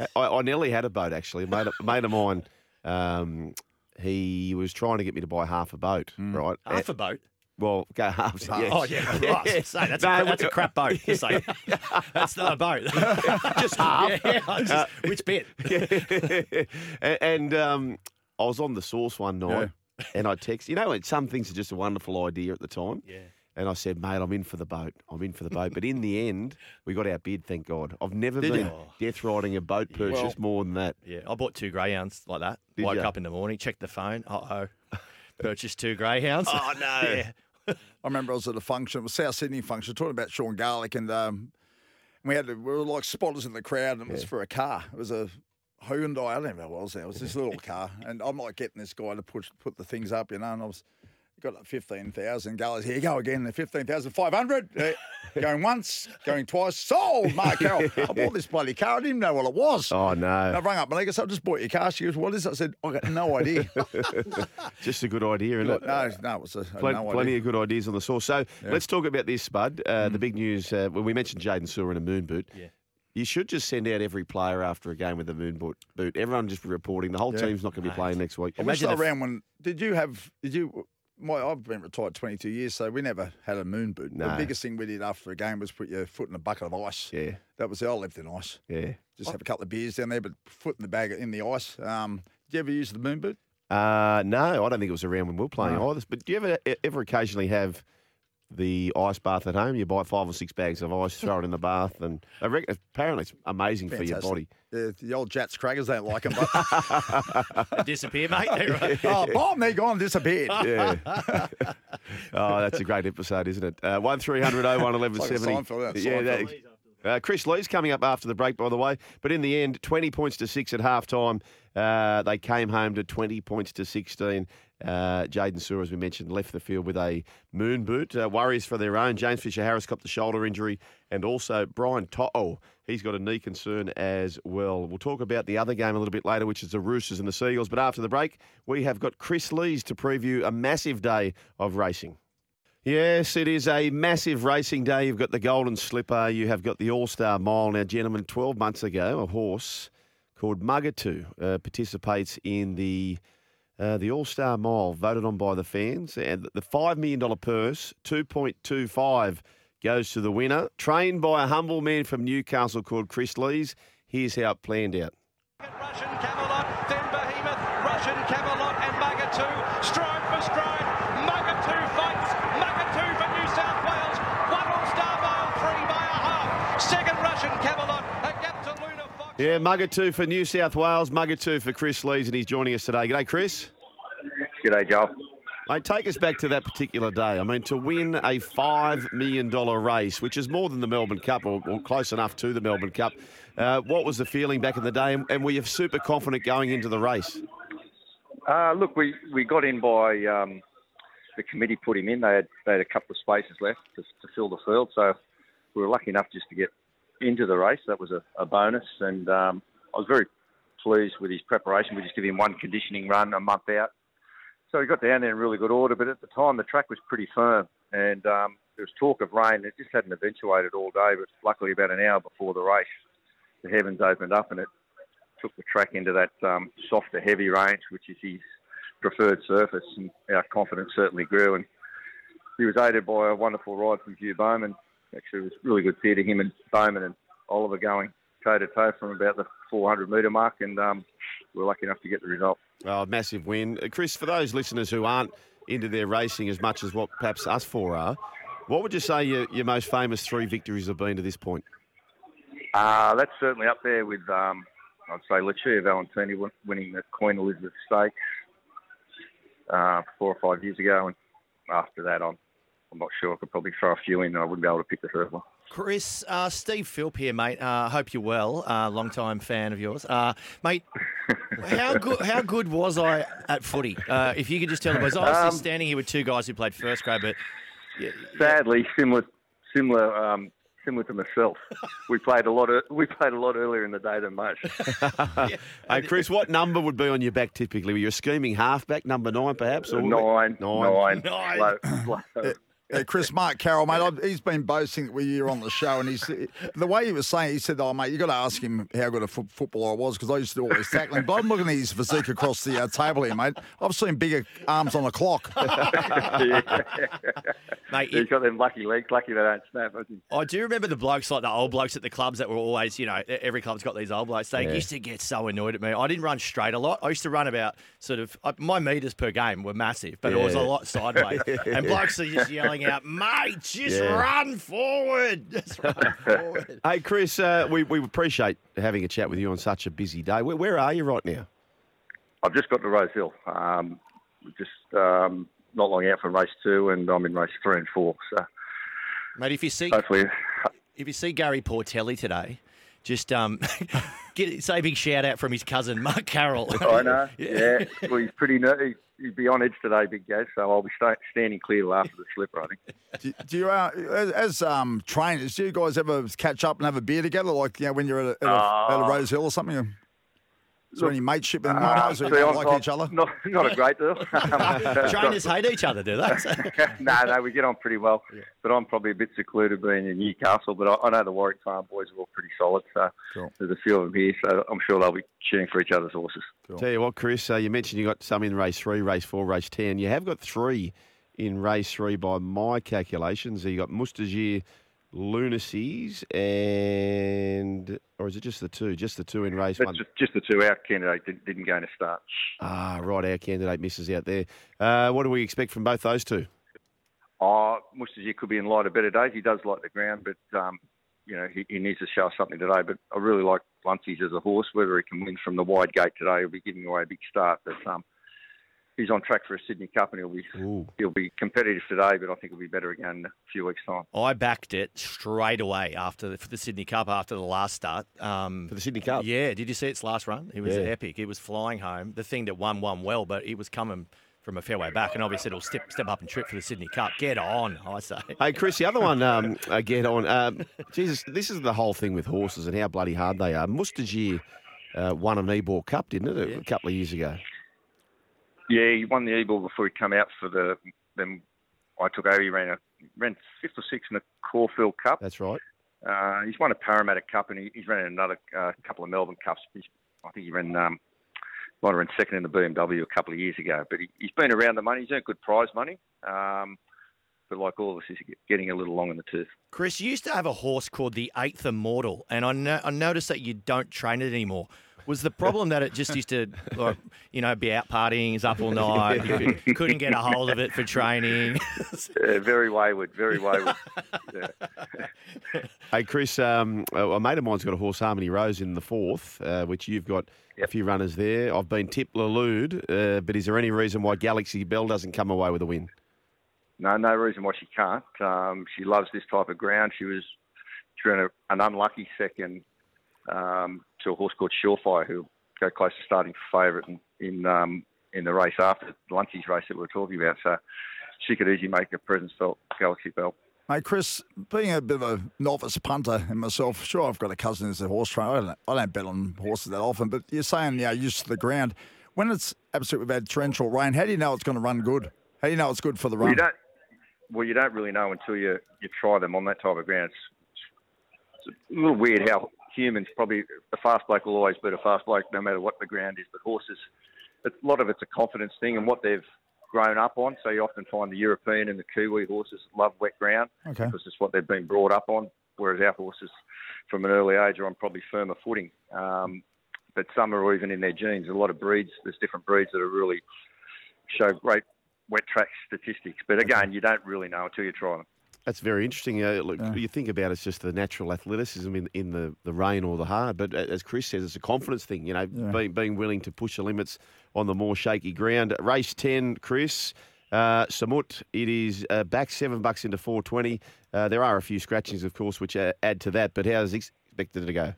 Oh. I, I nearly had a boat actually. A mate, a mate of mine, um, he was trying to get me to buy half a boat, right? Half a boat. Well, go halves. Yeah. Oh yeah, right. Say, that's, No, a, that's a crap boat. Just say, that's not a boat. Just half. yeah, yeah, just- which bit? and and, um, I was on the source one night, and I text. You know, some things are just a wonderful idea at the time. Yeah. And I said, mate, I'm in for the boat. I'm in for the boat. But in the end, we got our bid, thank God. I've never Did been you? death riding a boat purchase Well- more than that. Yeah, I bought two greyhounds like that. Did Woke ya? up in the morning, checked the phone. Uh oh, purchased two greyhounds. Oh, no. yeah. I remember I was at a function, it was South Sydney function, talking about Sean Garlick, and um, we had to, we were like spotters in the crowd, and it was for a car. It was a Hyundai. I don't know what it was. There. It was this little car, and I'm like getting this guy to put put the things up, you know, and I was. Got like fifteen thousand. Garlick's here you go again. The fifteen thousand five hundred. going once, going twice. Sold, Mark Carroll. I bought this bloody car. I didn't even know what it was. Oh, And I rang up Malika, so I just bought your car. She goes, "What is it?" I said, "I got no idea." Just a good idea, isn't it? no, no, it was a, I had Plen- no plenty idea. of good ideas on the source. So let's talk about this, Spud. Uh, The big news uh, when we mentioned Jaydn Su'A in a moon boot. Yeah. You should just send out every player after a game with a moon boot. boot. Everyone just reporting. The whole Yeah. team's not going to be playing next week. I Imagine they if- were around when did you have did you my I've been retired twenty two years, so we never had a moon boot. The biggest thing we did after a game was put your foot in a bucket of ice. Yeah, That was I lived in ice. yeah. Just have a couple of beers down there, but foot in the bag in the ice. Um, did you ever use the moon boot? Uh, no, I don't think it was around when we were playing No. either. But do you ever ever occasionally have the ice bath at home? You buy five or six bags of ice, throw it in the bath, and reckon, apparently it's amazing for your body. Yeah, the old Jatz crackers don't like them. But, disappear, mate. They're right. oh, bomb, they're gone, disappeared. Yeah. oh, that's a great episode, isn't it? Uh, one three hundred oh one eleven It's like a seventy. Seinfeld, that Yeah, that, uh, Kris Lee's coming up after the break, by the way. But in the end, 20 points to six at halftime. Uh, they came home to 20 points to 16. Uh, Jaydn Su'A, as we mentioned, left the field with a moon boot. Uh, worries for their own. James Fisher Harris copped the shoulder injury, and also Brian To'o. He's got a knee concern as well. We'll talk about the other game a little bit later, which is the Roosters and the Seagulls. But after the break, we have got Kris Lees to preview a massive day of racing. Yes, it is a massive racing day. You've got the Golden Slipper, you have got the All Star Mile. Now, gentlemen, 12 months ago, a horse called Mugatu uh, participates in the uh, the All Star Mile, voted on by the fans. And the $5 million purse, 2.25, goes to the winner. Trained by a humble man from Newcastle called Kris Lees. Here's how it planned out. Russian Camelot, then Behemoth, Russian Camelot and Mugatu, stride for. Yeah, Mugatu for New South Wales, Mugatu for Kris Lees, and he's joining us today. G'day, Kris. G'day, Joel. Mate, take us back to that particular day. I mean, to win a $5 million race, which is more than the Melbourne Cup, or, or close enough to the Melbourne Cup, uh, what was the feeling back in the day? And, and were you super confident going into the race? Uh, look, we, we got in by um, the committee put him in. They had they had a couple of spaces left to, to fill the field, so we were lucky enough just to get into the race. That was a, a bonus, and um, I was very pleased with his preparation. We just gave him one conditioning run a month out, so he got down there in really good order. But at the time, the track was pretty firm, and um, there was talk of rain. It just hadn't eventuated all day, but luckily about an hour before the race, the heavens opened up and it took the track into that um, softer, heavy range, which is his preferred surface, and our confidence certainly grew. And he was aided by a wonderful ride from Hugh Bowman. Actually, it was really good theatre, him and Bowman and Oliver going toe to toe from about the 400 metre mark, and um, we are lucky enough to get the result. Oh, massive win. Uh, Kris, for those listeners who aren't into their racing as much as what perhaps us four are, what would you say your, your most famous three victories have been to this point? Uh, that's certainly up there with, um, I'd say, Lucia Valentina winning the Queen Elizabeth Stakes uh, four or five years ago. And after that, I'm, I'm not sure. I could probably throw a few in. I wouldn't be able to pick the third one. Kris, uh, Steve Philp here, mate. I uh, hope you're well. Uh, long time fan of yours, uh, mate. how good? How good was I at footy? Uh, if you could just tell me, was I was Um, standing here with two guys who played first grade, but yeah, Sadly, similar, similar, um, similar to myself. we played a lot. Of, we played a lot earlier in the day than most. Hey, Kris, what number would be on your back typically? Were you a scheming halfback, number nine perhaps? Or Nine, Nine. nine, Nine. Low, low. Yeah, Kris Mark Carroll, mate. I've, he's been boasting that we were on the show, and he's the way he was saying. He said, "Oh, mate, you got to ask him how good a fo- footballer I was because I used to do all this tackling." But I'm looking at his physique across the uh, table here, mate. I've seen bigger arms on a clock. mate, He's it, got them lucky legs. Lucky they don't snap. hasn't he? I do remember the blokes like the old blokes at the clubs that were always, you know, every club's got these old blokes. They used to get so annoyed at me. I didn't run straight a lot. I used to run about sort of uh, my meters per game were massive, but it was a lot sideways. and blokes are just yelling out, "Mate, just Yeah. run forward, just run forward." Hey, Kris, uh, we, we appreciate having a chat with you on such a busy day. Where, where are you right now? I've just got to Rose Hill. Um, just um, not long out from race two, and I'm in race three and four. So Mate, if you see hopefully, if you see Gary Portelli today, just um, get say a big shout out from his cousin Mark Carroll. I know. Yeah, well, he's pretty. ner- He'd be on edge today, Big Gaz. So I'll be sta- standing clear after the slipper. I think. Do, do you, uh, as, as um, trainers, do you guys ever catch up and have a beer together, like you know, when you're at a, at a, at a Uh, Rose Hill or something? Is there any mateship in the Uh, minors, you don't like not, each other? Not, not a great deal. Trainers hate each other, do they? no, no, we get on pretty well. But I'm probably a bit secluded being in Newcastle. But I, I know the Warwick Farm boys are all pretty solid. So Cool. there's a few of them here. So I'm sure they'll be cheering for each other's horses. Tell you what, Kris, uh, you mentioned you got some in race three, race four, race 10. You have got three in race three by my calculations. So you got Mustajeer, Lunacies, and, or is it just the two? Just the two in race But one. just, just the two. Our candidate didn't, didn't go to start. Ah, right. Our candidate misses out there. Uh, what do we expect from both those two? Oh, Mustajeer could be in light of better days. He does like the ground, but um, you know he, he needs to show something today. But I really like Luncies as a horse. Whether he can win from the wide gate today, he'll be giving away a big start. But um, he's on track for a Sydney Cup, and he'll be Ooh. he'll be competitive today. But I think he'll be better again in a few weeks' time. I backed it straight away after the, for the Sydney Cup after the last start. Um, For the Sydney Cup? Yeah, did you see its last run? It was Yeah. epic. It was flying home. The thing that won won well, but it was coming from a fair way back, and obviously it'll step step up and trip for the Sydney Cup. Get on, I say. Hey, Kris, the other one, um, uh, get on. Um, Jesus, this is the whole thing with horses and how bloody hard they are. Mustajeer uh, won an Ebor Cup, didn't it, a couple of years ago? Yeah, he won the Ebor before he came out for the. Then I took over. He ran a ran fifth or sixth in the Caulfield Cup. That's right. Uh, he's won a Parramatta Cup and he, he's ran another uh, couple of Melbourne Cups. He's, I think he ran um, might have run second in the BMW a couple of years ago. But he, he's been around the money. He's earned good prize money. Um, but like all of us, he's getting a little long in the tooth. Kris, you used to have a horse called the Eighth Immortal, and I, no- I noticed that you don't train it anymore. Was the problem that it just used to, like, you know, be out partying, he's up all night, you could, couldn't get a hold of it for training? Uh, very wayward, very wayward. yeah. Hey, Kris, um, a a mate of mine's got a horse, Harmony Rose, in the fourth, uh, which you've got a few runners there. I've been tipped Lalude, uh, but is there any reason why Galaxy Bell doesn't come away with a win? No, no reason why she can't. Um, she loves this type of ground. She was she ran a, an unlucky second um, to a horse called Surefire, who go close to starting favourite in in, um, in the race after the Lunchies race that we were talking about. So she could easily make a presence felt. Galaxy Bell. Hey, Kris, being a bit of a novice punter and myself, sure, I've got a cousin who's a horse trainer. I don't, I don't bet on horses that often, but you're saying, you know, used to the ground. When it's absolutely bad torrential rain, how do you know it's going to run good? How do you know it's good for the Well, run? you don't. Well, you don't really know until you, you try them on that type of ground. It's, it's a little weird how humans probably a fast bloke will always beat a fast bloke no matter what the ground is, but horses, a lot of it's a confidence thing and what they've grown up on. So you often find the European and the Kiwi horses love wet ground Okay. because it's what they've been brought up on, whereas our horses from an early age are on probably firmer footing. Um, but some are even in their genes. A lot of breeds, there's different breeds that are really show great wet track statistics. But again, you don't really know until you try them. That's very interesting. Uh, look, you think about it's just the natural athleticism in, in the, the rain or the hard, but as Kris says, it's a confidence thing. You know, being, being willing to push the limits on the more shaky ground. Race ten, Kris. Uh, Samut, it is uh, back seven bucks into four twenty. Uh, there are a few scratchings, of course, which uh, add to that. But how's expected to go?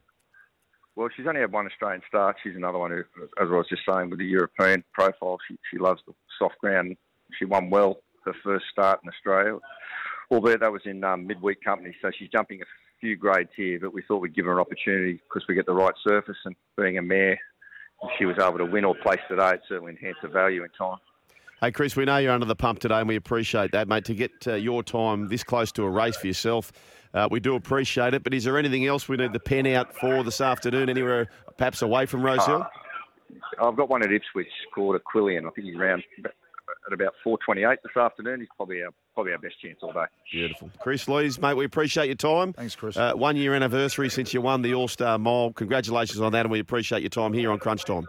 Well, she's only had one Australian start. She's another one who, as I was just saying, with the European profile, she, she loves the soft ground. She won well her first start in Australia, albeit that was in um, midweek company. So she's jumping a few grades here, but we thought we'd give her an opportunity because we get the right surface and being a mare, if she was able to win or place today, it certainly enhanced the value in time. Hey, Kris, we know you're under the pump today, and we appreciate that, mate. To get uh, your time this close to a race for yourself, uh, we do appreciate it. But is there anything else we need the pen out for this afternoon? Anywhere perhaps away from Rosehill? I've got one at Ipswich called Aquilian. I think he's around at about 4.28 this afternoon. He's probably our, probably our best chance all day. Beautiful. Kris Lees, mate, we appreciate your time. Thanks, Kris. Uh, one year anniversary since you won the All Star Mile. Congratulations on that, and we appreciate your time here on Crunch Time.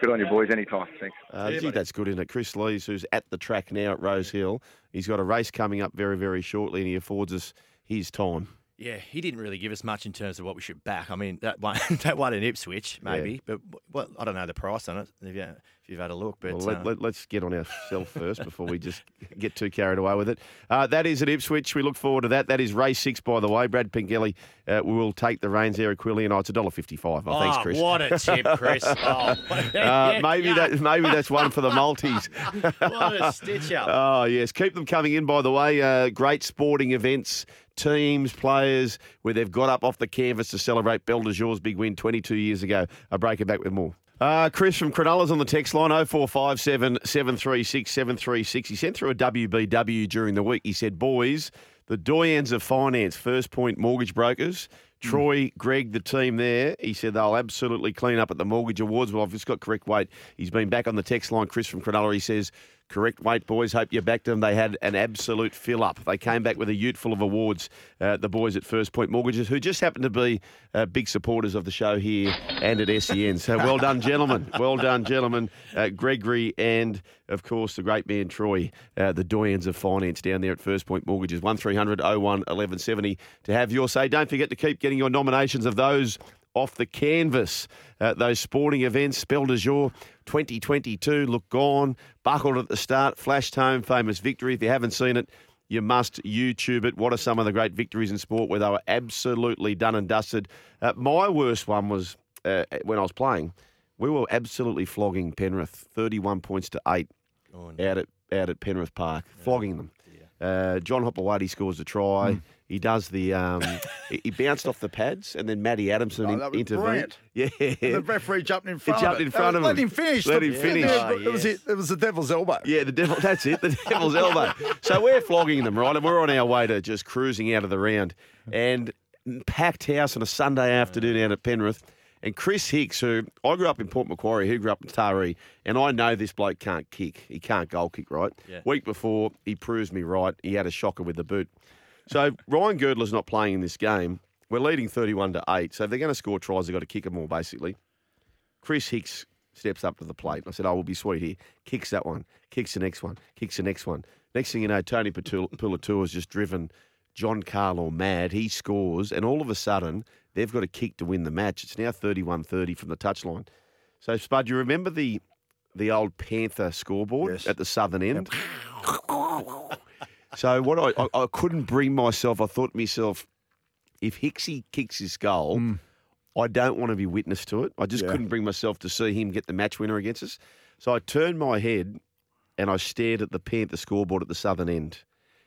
Good on you, boys. Anytime. Thanks. Uh, gee, that's good, isn't it? Kris Lees, who's at the track now at Rose Hill, he's got a race coming up very, very shortly, and he affords us his time. Yeah, he didn't really give us much in terms of what we should back. I mean, that one, that one in Ipswich, maybe, but well, I don't know the price on it. If, you, if you've had a look, but Well, let, uh, let, us get on ourselves first before we just get too carried away with it. Uh, that is at Ipswich. We look forward to that. That is race six, by the way. Brad Pengelly uh, will take the reins there. Aquilian. Oh, it's a dollar fifty-five. Oh, thanks, Oh, Kris. what a tip, Kris. Oh, Uh, maybe that maybe that's one for the multis. what a stitch up. Oh yes, keep them coming in. By the way, uh, great sporting events, teams, players where they've got up off the canvas to celebrate Belle Du Jour's big win 22 years ago. I break it back with more. Uh, Chris from Cronulla's on the text line 0457 736 736. He sent through a WBW during the week. He said, Boys, the doyens of finance, First Point Mortgage Brokers, Troy, Greg, the team there, he said they'll absolutely clean up at the Mortgage Awards. Well, I've just got correct weight. He's been back on the text line, Chris from Cronulla. He says, Correct weight, boys. Hope you backed them. They had an absolute fill up. They came back with a ute full of awards, uh, the boys at First Point Mortgages, who just happen to be uh, big supporters of the show here and at SEN. So well done, gentlemen. Well done, gentlemen. Uh, Gregory and, of course, the great man Troy, uh, the doyens of finance down there at First Point Mortgages. 1300 01 1170 to have your say. Don't forget to keep getting your nominations of those off the canvas. Uh, those sporting events, Belle Du Jour 2022, look gone, buckled at the start, flashed home, famous victory. If you haven't seen it, you must YouTube it. What are some of the great victories in sport where they were absolutely done and dusted? Uh, my worst one was uh, when I was playing. We were absolutely flogging Penrith, 31 points to 8 out at out at Penrith Park, flogging them. Uh, John Hopoate scores a try. He does the. Um, he he bounced off the pads, and then Matty Adamson Oh, in- that was intervened. brilliant. Yeah, The referee jumped in front. jumped of it. in front of Let him. him finish. Let him finish. Yeah, Oh, it, was it, it was the devil's elbow. Yeah, the devil. That's it. The devil's elbow. So we're flogging them, right? And we're on our way to just cruising out of the round, and packed house on a Sunday afternoon out at Penrith. And Chris Hicks, who I grew up in Port Macquarie, who grew up in Taree, and I know this bloke can't kick. He can't goal kick, right? Yeah. Week before, he proves me right. He had a shocker with the boot. So Ryan Girdler's not playing in this game. We're leading 31 to 8. So if they're going to score tries, they've got to kick them all, basically. Chris Hicks steps up to the plate. I said, "Oh, we'll be sweet here." Kicks that one, kicks the next one, kicks the next one. Next thing you know, Tony Puletua has just driven John Carlo mad. He scores, and all of a sudden, they've got a kick to win the match. It's now 31 30 from the touchline. So, Spud, you remember the the old Panther scoreboard Yes. at the southern end? so, what I, I, I couldn't bring myself, I thought to myself, if Hicksy kicks his goal, hmm. I don't want to be witness to it. I just. Yeah. couldn't bring myself to see him get the match winner against us. So I turned my head and I stared at the Panther scoreboard at the southern end.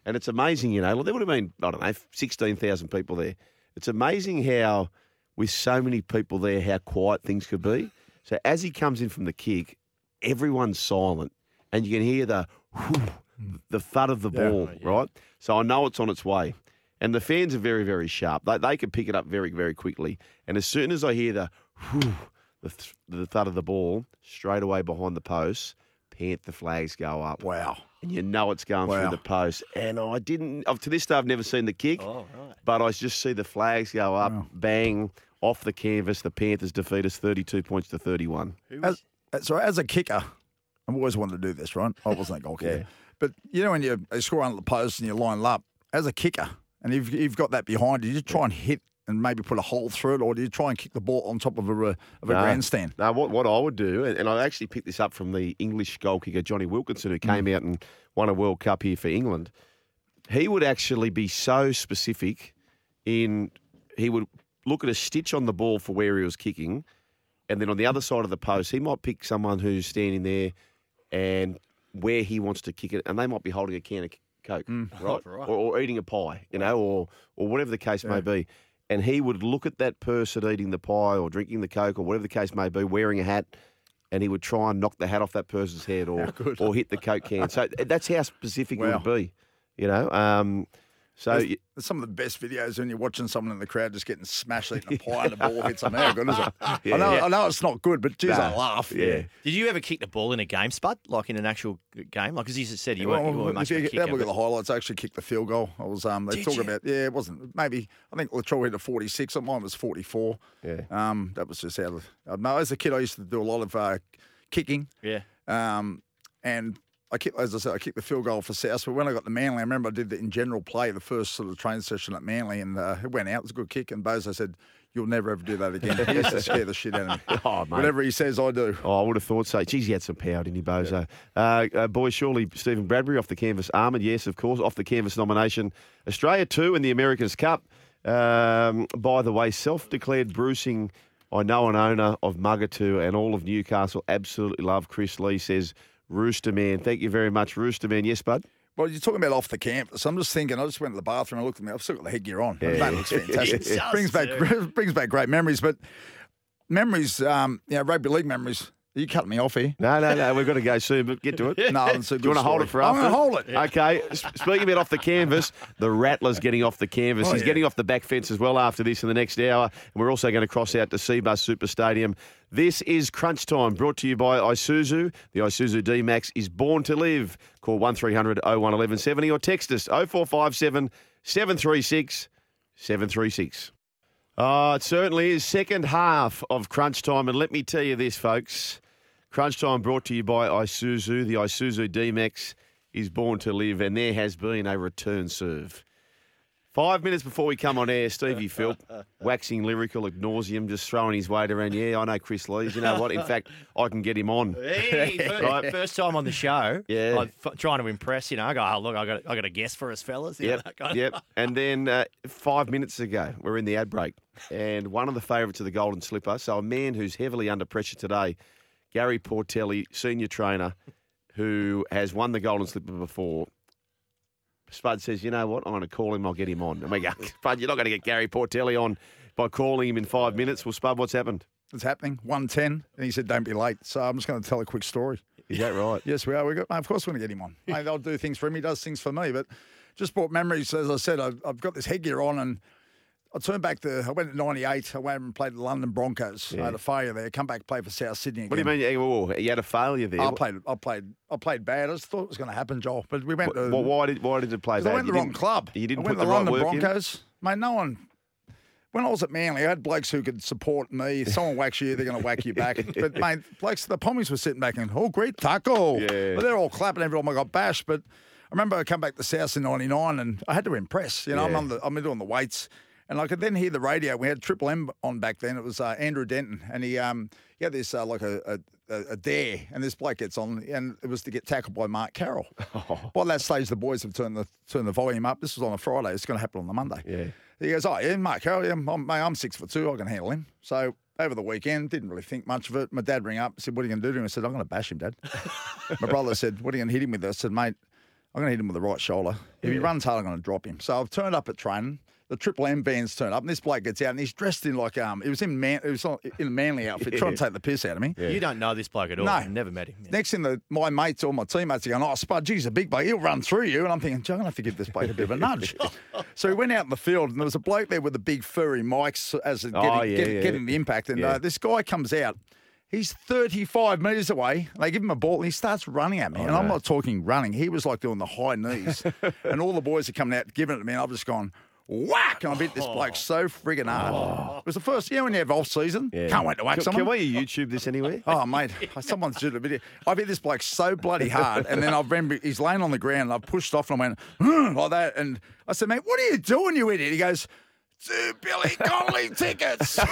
And it's amazing, you know, like there would have been, I don't know, 16,000 people there. It's amazing how, with so many people there, how quiet things could be. So as he comes in from the kick, everyone's silent and you can hear the whew, the thud of the Yeah. ball, right? So I know it's on its way. And the fans are very, very sharp. They, they can pick it up very, very quickly. And as soon as I hear the whew, the, th- the thud of the ball, straight away behind the post, Panther flags go up. Wow. And you know it's going Wow. through the post. And I didn't, up to this day, I've never seen the kick. Oh, but I just see the flags go up, bang, off the canvas. The Panthers defeat us 32 points to 31. As, so as a kicker, I've always wanted to do this, right? I wasn't a goal kicker. Yeah. But you know when you, you score under the post and you line up, as a kicker, and you've, you've got that behind you, you try and hit and maybe put a hole through it, or do you try and kick the ball on top of a, of a No. grandstand? No, what, what I would do, and and I actually picked this up from the English goal kicker, Jonny Wilkinson, who came mm. out and won a World Cup here for England. He would actually be so specific in, he would look at a stitch on the ball for where he was kicking, and then on the other side of the post, he might pick someone who's standing there and where he wants to kick it, and they might be holding a can of Coke, right? Or, or eating a pie, you know, or, or whatever the case may be. And he would look at that person eating the pie or drinking the Coke or whatever the case may be, wearing a hat, and he would try and knock the hat off that person's head or, or hit the Coke can. So that's how specific it would be, you know. Um, so There's, there's some of the best videos when you're watching someone in the crowd just getting smashed eating a pie and the ball hits them. How good is it? I know, I know it's not good, but geez, I laugh. yeah. Did you ever kick the ball in a game, Spud? Like in an actual game? Like, as you said, you weren't, you weren't much if of a kicker. have a look at the highlights, I actually kicked the field goal. I was um they Did talk you? about yeah, it wasn't maybe I think Latrobe hit a forty six, mine was forty four. Yeah. Um that was just out of no, as a kid I used to do a lot of uh, kicking. Yeah. Um and I kicked, as I said, I kicked the field goal for South. But when I got to Manly, I remember I did the in general play, the first sort of training session at Manly, and uh, it went out. It was a good kick. And Bozo said, "You'll never ever do that again." He used to scare the shit out of me. Oh, mate. Whatever he says, I do. Oh, I would have thought so. Geez, he had some power, didn't he, Bozo? Uh, uh, boys, surely Stephen Bradbury off the canvas. Armoured, yes, of course, off the canvas nomination. Australia two in the America's Cup. Um, by the way, self-declared bruising. I know an owner of Mugatu and all of Newcastle absolutely love Kris Lee. Says Rooster Man. Thank you very much, Rooster Man. Yes, bud. Well, you're talking about off the campus. I'm just thinking. I just went to the bathroom and looked at me. I've still got the headgear on. Yeah. That looks fantastic. Brings back brings back great memories. But memories, um, you know, rugby league memories. You cut me off here. No, no, no. We've got to go soon, but get to it. No, it's a Do you want to hold it for I'm gonna hold it. Okay. Speaking about off the canvas, the Rattler's getting off the canvas. Oh, He's yeah. getting off the back fence as well after this in the next hour. And we're also going to cross out to Cbus Super Stadium. This is Crunch Time, brought to you by Isuzu. The Isuzu D Max is born to live. Call 1300 01 1170 or text us 0457 736 736. Oh, it certainly is. Second half of Crunch Time. And let me tell you this, folks. Crunch Time brought to you by Isuzu. The Isuzu D-Max is born to live, and there has been a return serve. Five minutes before we come on air, Stevie Phil, waxing lyrical ad nauseum, just throwing his weight around. Yeah, I know Kris Lees. You know what? In fact, I can get him on. Hey, first, Right. first time on the show. Yeah. I'm f- trying to impress. You know, I go, oh, look, I got, I got a guess for us, fellas. You Yep, that kind of- yep. And then uh, five minutes ago, we're in the ad break, and one of the favourites of the Golden Slipper. So a man who's heavily under pressure today, Gary Portelli, senior trainer, who has won the Golden Slipper before. Spud says, "You know what? I'm going to call him. I'll get him on." And we go, "Spud, you're not going to get Gary Portelli on by calling him in five minutes." Well, Spud, what's happened? It's happening. 110. And he said, don't be late. So I'm just going to tell a quick story. Is that right? Yes, we are. We got, of course, we're going to get him on. Mate, I'll do things for him. He does things for me. But just brought memories. As I said, I've, I've got this headgear on and I turned back to, I went at 98. I went and played the London Broncos. I had a failure there. Come back, play for South Sydney again. What do you mean? You, oh, you had a failure there. I played, I played, I played bad. I just thought it was going to happen, Joel. But we went to. wh- why did why did it play bad? I went to You the wrong club. You didn't I went put to the the right London work in? Broncos. Mate, no one. When I was at Manly, I had blokes who could support me. If someone whacks you, they're going to whack you back. But mate, blokes, the pommies were sitting back and oh, great tackle. Yeah. But they're all clapping every time I got bashed. But I remember I come back to South in '99, and I had to impress. You know, I'm on the I'm doing the weights, and I could then hear the radio. We had Triple M on back then. It was uh, Andrew Denton, and he um he had this uh, like a, a a dare, and this bloke gets on, and it was to get tackled by Mark Carroll. By that stage, the boys have turned the turned the volume up. This was on a Friday. It's going to happen on the Monday. Yeah. He goes, oh yeah, Mark Carroll, yeah, I'm, mate, I'm six foot two. I can handle him. So over the weekend, didn't really think much of it. My dad rang up, said, "What are you going to do to him?" I said, "I'm going to bash him, Dad." My brother said, "What are you going to hit him with?" I said, "Mate, I'm going to hit him with the right shoulder. If he runs hard, I'm going to drop him." So I've turned up at training. The Triple M bands turn up, and this bloke gets out, and he's dressed in like um, it was in man, it was in a manly outfit, trying to take the piss out of me. You don't know this bloke at all. No. You've never met him. Next thing, the, my mates or my teammates are going, "Oh, Spud, geez, a big bloke. He'll run through you." And I'm thinking, "Gee, I'm going to have to give this bloke a bit of a nudge." so we went out in the field, and there was a bloke there with the big furry mics as getting, Oh, yeah, getting, yeah. getting the impact. And Yeah. uh, this guy comes out. He's 35 metres away. They give him a ball and he starts running at me. Oh, and I'm not talking running. He was like doing the high knees. and all the boys are coming out giving it to me. And I've just gone, whack. And I bit this bloke so friggin' hard. It was the first, you know, when you have off season, Oh. Yeah. can't wait to whack Can, someone. can we YouTube this anywhere? Oh, mate, someone's doing a video. I've hit this bloke so bloody hard, and then I remember he's laying on the ground, and I pushed off and I went, "Hmm," like that. And I said, mate, what are you doing, you idiot? He goes, two Billy Connolly tickets.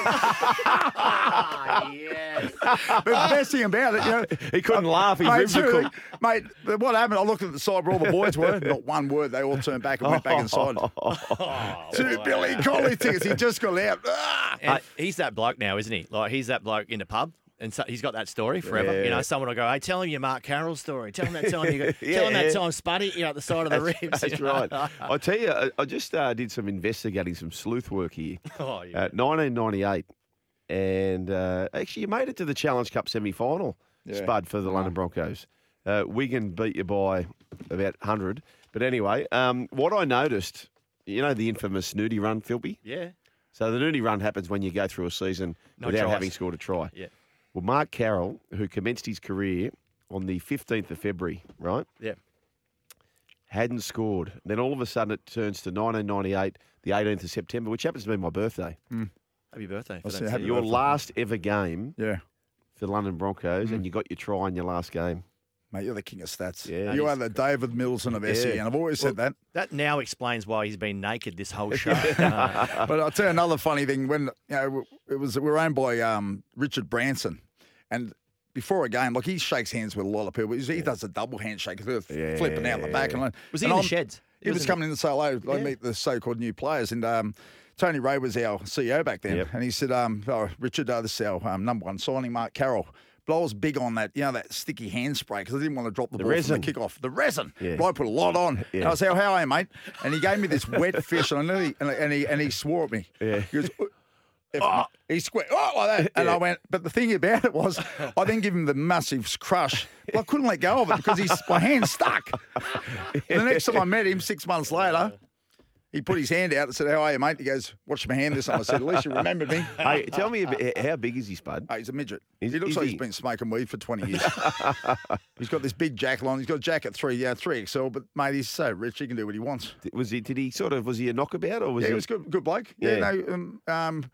yes. But the best thing about it, you know, He couldn't laugh. His mate, ribs were cooked. mate, what happened? I looked at the side where all the boys were. Not one word. They all turned back and went back inside. two Billy Connolly tickets. He just got out. Ah! And he's that bloke now, isn't he? Like he's that bloke in the pub. And so he's got that story forever. You Yeah. know, someone will go, "Hey, tell him your Mark Carroll story. Tell him that time you got, Yeah, tell him that yeah. time Spuddy, you know, at the side of the ribs." That's you know? right. I tell you, I, I just uh, did some investigating, some sleuth work here. Oh, yeah. Uh, 1998, and uh, actually, you made it to the Challenge Cup semi-final, Spud for the London Broncos. Uh, Wigan beat you by about 100. But anyway, um, what I noticed, you know, the infamous snooty run, Philby. yeah. So the nudie run happens when you go through a season No without tries. having scored a try. Yeah. Well, Mark Carroll, who commenced his career on the 15th of February, right, Yeah. hadn't scored. Then all of a sudden it turns to 1998, the 18th of September, which happens to be my birthday. Mm. Happy birthday. if I I'll don't say see happy you. Your birthday. last ever game Yeah. for the London Broncos, and mm. you got your try in your last game. Mate, you're the king of stats. Yeah. you are the David Milson of SE, and I've always said that. That now explains why he's been naked this whole show. Uh, But I'll tell you another funny thing. When you know it was, we were owned by um, Richard Branson, and before a game, like he shakes hands with a lot of people. He's- He does a double handshake, of flipping out the back. And Was he and in the I'm- sheds? He was in coming in to say hello. I Yeah. meet the so-called new players, and um, Tony Rea was our CEO back then, Yep. and he said, um, oh, "Richard, uh, this is our um, number one signing, Mark Carroll." But I was big on that, you know, that sticky hand spray because I didn't want to drop the, ball resin. from the kickoff. The resin. Yeah. But I put a lot on. And I said, oh, "How are you, mate?" And he gave me this wet fish, and I nearly, and, and he and he swore at me. Yeah. He goes. Oh, if ah. he square, oh, like that. And I went, but the thing about it was, I then give him the massive crush. But I couldn't let go of it because he's, my hand stuck. the next time I met him, six months later, he put his hand out and said, How are you, mate? He goes, Watch my hand this time. I said, At least you remembered me. hey, tell me, a how big is he, Spud? Oh, he's a midget. Is- he looks like he? he's been smoking weed for 20 years. he's got this big jacket on. He's got a jacket three, yeah, 3XL, but mate, he's so rich, he can do what he wants. Was he? Did he sort of? Was he a knockabout, or was yeah, he? he was good, good bloke. Yeah, Yeah. no, um, um,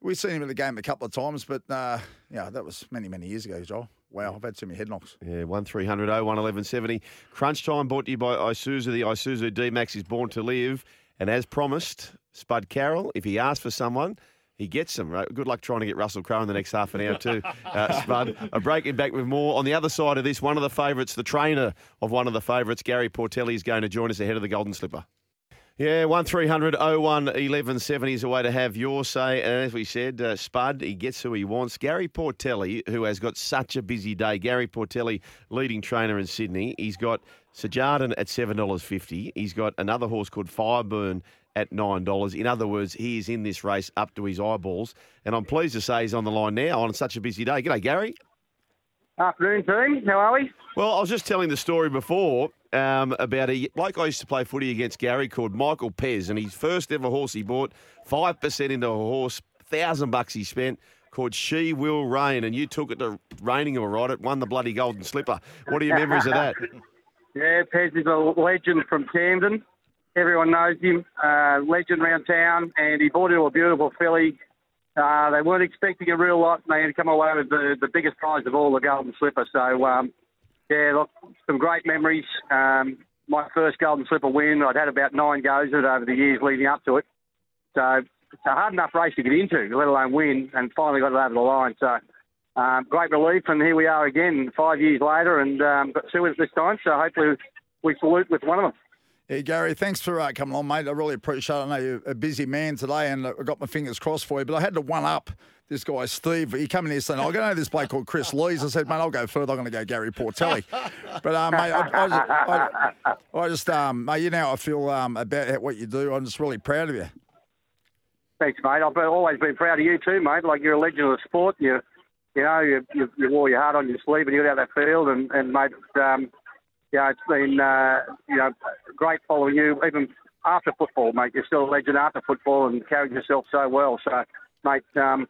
we've seen him in the game a couple of times, but uh, yeah, that was many, many years ago, Joel. Wow, I've had too many head knocks. Yeah, one 01 1170. Crunch time brought to you by Isuzu. The Isuzu D Max is born to live. And as promised, Spud Carroll, if he asks for someone, he gets them. Right? Good luck trying to get Russell Crowe in the next half an hour, too, uh, Spud. A breaking back with more. On the other side of this, one of the favourites, the trainer of one of the favourites, Gary Portelli, is going to join us ahead of the Golden Slipper. Yeah, 1300 01 1170 is a way to have your say. And as we said, uh, Spud, he gets who he wants. Gary Portelli, who has got such a busy day. Gary Portelli, leading trainer in Sydney. He's got Sejardan at $7.50. He's got another horse called Fireburn at $9. In other words, he is in this race up to his eyeballs. And I'm pleased to say he's on the line now on such a busy day. G'day, Gary. Afternoon, team. How are we? Well, I was just telling the story before um, about a bloke I used to play footy against Gary called Michael Pez, and his first ever horse he bought, five percent into a horse, thousand bucks he spent. Called She Will Reign, and you took it to raining him all right. It won the bloody golden slipper. What are your memories of that? Yeah, Pez is a legend from Camden. Everyone knows him. Uh, legend around town, and he bought into a beautiful filly. Uh, they weren't expecting a real lot, and they had come away with the, the biggest prize of all, the Golden Slipper. So, um, yeah, look, some great memories. Um, my first Golden Slipper win. I'd had about nine goes at it over the years leading up to it. So it's a hard enough race to get into, let alone win, and finally got it over the line. So um, great relief, and here we are again five years later, and um, got two winners this time. So hopefully we salute with one of them. Yeah, Gary, thanks for uh, coming on, mate. I really appreciate it. I know you're a busy man today, and I got my fingers crossed for you, but I had to one up this guy, Steve. He came in here saying, I got know this bloke called Kris Lees. I said, mate, I'll go further. I'm going to go Gary Portelli. But, um, mate, I, I I, I just um, mate, you know I feel um, about what you do. I'm just really proud of you. Thanks, mate. I've always been proud of you too, mate. Like you're a legend of the sport. You, you know, you, you, you wore your heart on your sleeve and you got out that field, and, and mate, um, yeah, it's been uh, you know great following you even after football, mate. You're still a legend after football and carried yourself so well. So, mate, um,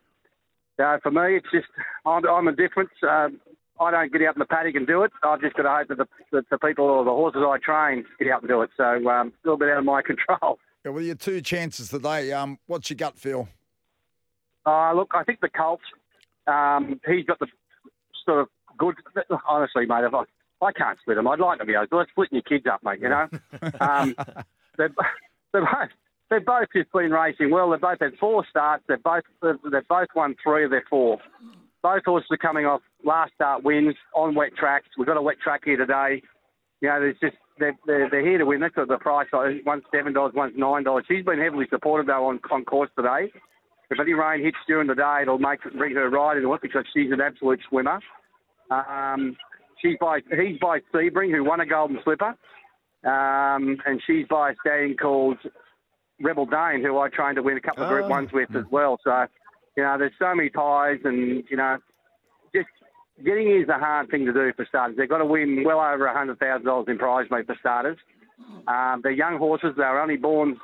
uh, for me, it's just I'm, I'm a difference. Um, I don't get out in the paddock and do it. I've just got to hope that the, that the people or the horses I train get out and do it. So um, a little bit out of my control. Yeah, well, your two chances today. Um, what's your gut feel? Uh, look, I think the Colts. Um, he's got the sort of good. Honestly, mate, if I I can't split them. I'd like to be able to. Let's split your kids up, mate. You know, um, they're, they're both they've both just been racing well. They've both had four starts. They've both they've both won three of their four. Both horses are coming off last start wins on wet tracks. We've got a wet track here today. You know, there's just they're, they're, they're here to win. That's the price. One's seven dollars, one's nine dollars. She's been heavily supported though on, on course today. If any rain hits during the day, it'll make bring her right into it because she's an absolute swimmer. Um, she's by he's by Sebring, who won a Golden Slipper, um, and she's by a stallion called Rebel Dane, who I trained to win a couple of Group Oh. Ones with as well. So, you know, there's so many ties, and you know, just getting is a hard thing to do for starters. They've got to win well over hundred thousand dollars in prize money for starters. Um, they're young horses. They were only born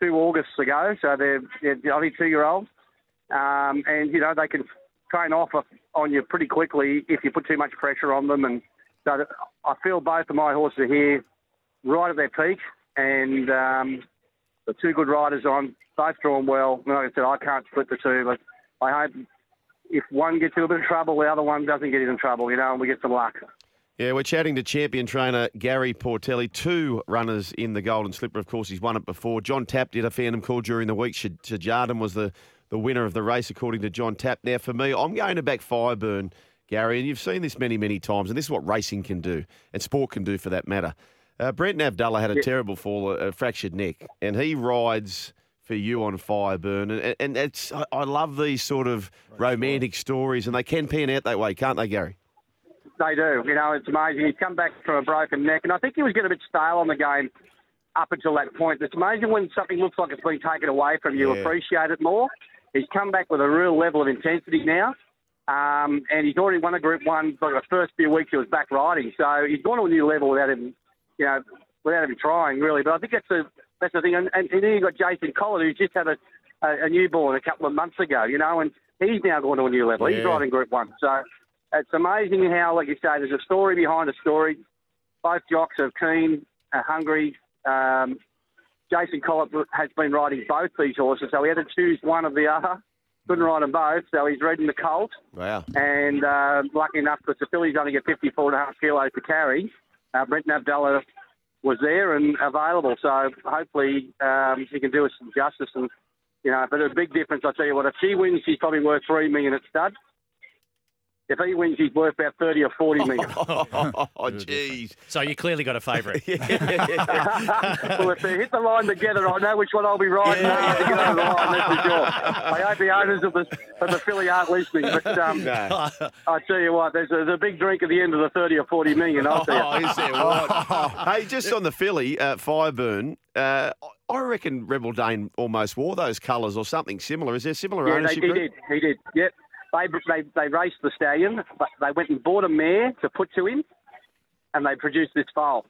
two Augusts ago, so they're, they're only two year olds. Um, and you know they can train off on you pretty quickly if you put too much pressure on them. And so I feel both of my horses are here right at their peak, and um, the two good riders on, both drawn well. Like I said, I can't split the two, but I hope if one gets in a bit of trouble, the other one doesn't get in trouble, you know, and we get some luck. Yeah, we're chatting to champion trainer Gary Portelli. Two runners in the Golden Slipper. Of course, he's won it before. John Tapp did a Phantom call during the week. Sh- Sejardan was the, the winner of the race, according to John Tapp. Now, for me, I'm going to back Fireburn, Gary, and you've seen this many, many times, and this is what racing can do, and sport can do for that matter. Uh, Brenton Avdulla had a Yeah. terrible fall, a, a fractured neck, and he rides for you on Fireburn. And, and it's I, I love these sort of romantic stories, and they can pan out that way, can't they, Gary? They do. You know, it's amazing. He's come back from a broken neck, and I think he was getting a bit stale on the game up until that point. It's amazing when something looks like it's been taken away from you, Yeah. appreciate it more. He's come back with a real level of intensity now, um, and he's already won a Group One. Like the first few weeks, he was back riding, so he's gone to a new level without him, you know, without him trying really. But I think that's the that's the thing. And, and, and then you got Jason Collett, who's just had a, a, a newborn a couple of months ago, you know, and he's now going to a new level. He's Yeah. riding Group One, so it's amazing how, like you say, there's a story behind a story. Both jocks are keen, are hungry. Um, Jason Collett has been riding both these horses, so he had to choose one of the other. Couldn't ride them both, so he's riding the Colt. Wow. And uh, lucky enough, because the fillies only get 54 and a half kilos to carry, uh, Brenton Avdulla was there and available. So hopefully um, he can do us some justice. And you know, but a big difference. I tell you what, if she wins, she's probably worth three million at stud. If he wins, he's worth about 30 or 40 million. oh, jeez. So you clearly got a favourite. well, if they hit the line together, I know which one I'll be riding. Yeah. To get over the line, that's for sure. I hope the owners of the, of the filly aren't listening. But um, No. I tell you what, there's a, there's a big drink at the end of the 30 or 40 million. I'll tell you. Oh, is there what? hey, just on the filly, uh, Fireburn, uh, I reckon Rebel Dane almost wore those colours or something similar. Is there similar Yeah, they, ownership? he group? did. He did. Yep. They, they they raced the stallion, but they went and bought a mare to put to him, and they produced this foal.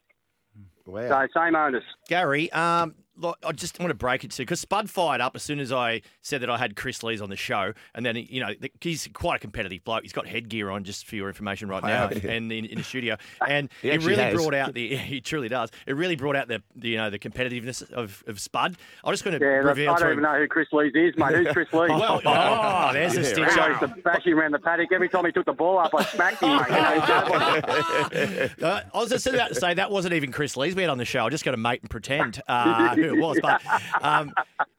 Wow. So same owners. Gary, um, like, I just want to break it to because Spud fired up as soon as I said that I had Kris Lees on the show, and then you know he's quite a competitive bloke. He's got headgear on, just for your information right now, and in, in the studio, and He it really has. brought out the. He truly does. It really brought out the, the you know the competitiveness of, of Spud. I'm just going to Yeah, that's, reveal I don't him. even know who Kris Lees is, mate. Who's Kris Lees? Well, oh, there's a Yeah, stitch I used to bash him around the paddock. Every time he took the ball up, I smacked him, mate. You know, Uh, I was just about to say that wasn't even Kris Lees we had on the show. I just got to mate and pretend uh, who it was. But um,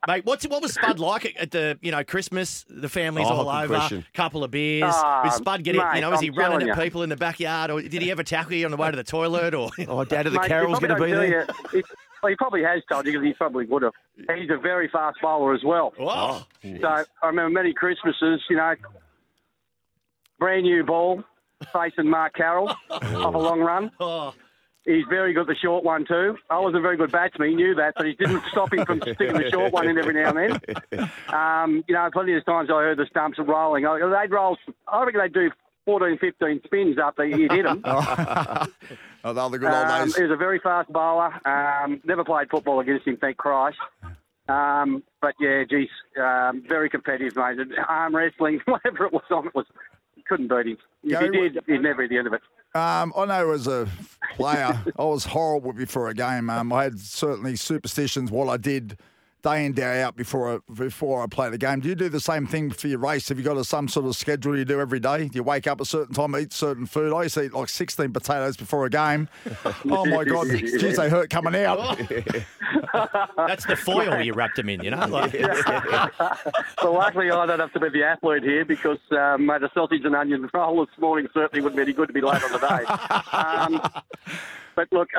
mate, what's what was Spud like at, at the you know Christmas? The family's Oh, all over, question. couple of beers. Was Spud getting you know? Was he I'm running telling at people in the backyard, or did he ever tackle you on the way to the toilet? Or Oh, Dad of the Mate, he Carol's probably going to be there. you- well, he probably has told you because he probably would have. He's a very fast bowler as well. oh, So I remember many Christmases, you know, brand new ball facing Mark Carroll off a long run. oh, He's very good at the short one too. I wasn't a very good batsman, he knew that, but he didn't stop him from sticking the short one in every now and then. Um, you know, plenty of times I heard the stumps rolling. I- They'd roll, I reckon they'd do 14, 15 spins after he'd hit them. Oh, they're the good old Um, days. he was a very fast bowler. Um, never played football against him, thank Christ. Um, but yeah, geez, um, very competitive, mate. Arm wrestling, whatever it was on, it was couldn't beat him. If Gary, he did, he'd never at the end of it. Um, I know as a player, I was horrible before a game. Um, I had certainly superstitions what I did day in day out before I, before I play the game. Do you do the same thing for your race? Have you got a, some sort of schedule you do every day? Do you wake up a certain time, eat certain food? I used to eat like 16 potatoes before a game. oh my God, geez, they hurt coming out. that's the foil you wrapped them in. You know, like, Well, luckily I don't have to be the athlete here because um, mate, a sausage and onion roll this morning certainly wouldn't be any good to be late on the day. Um, but look,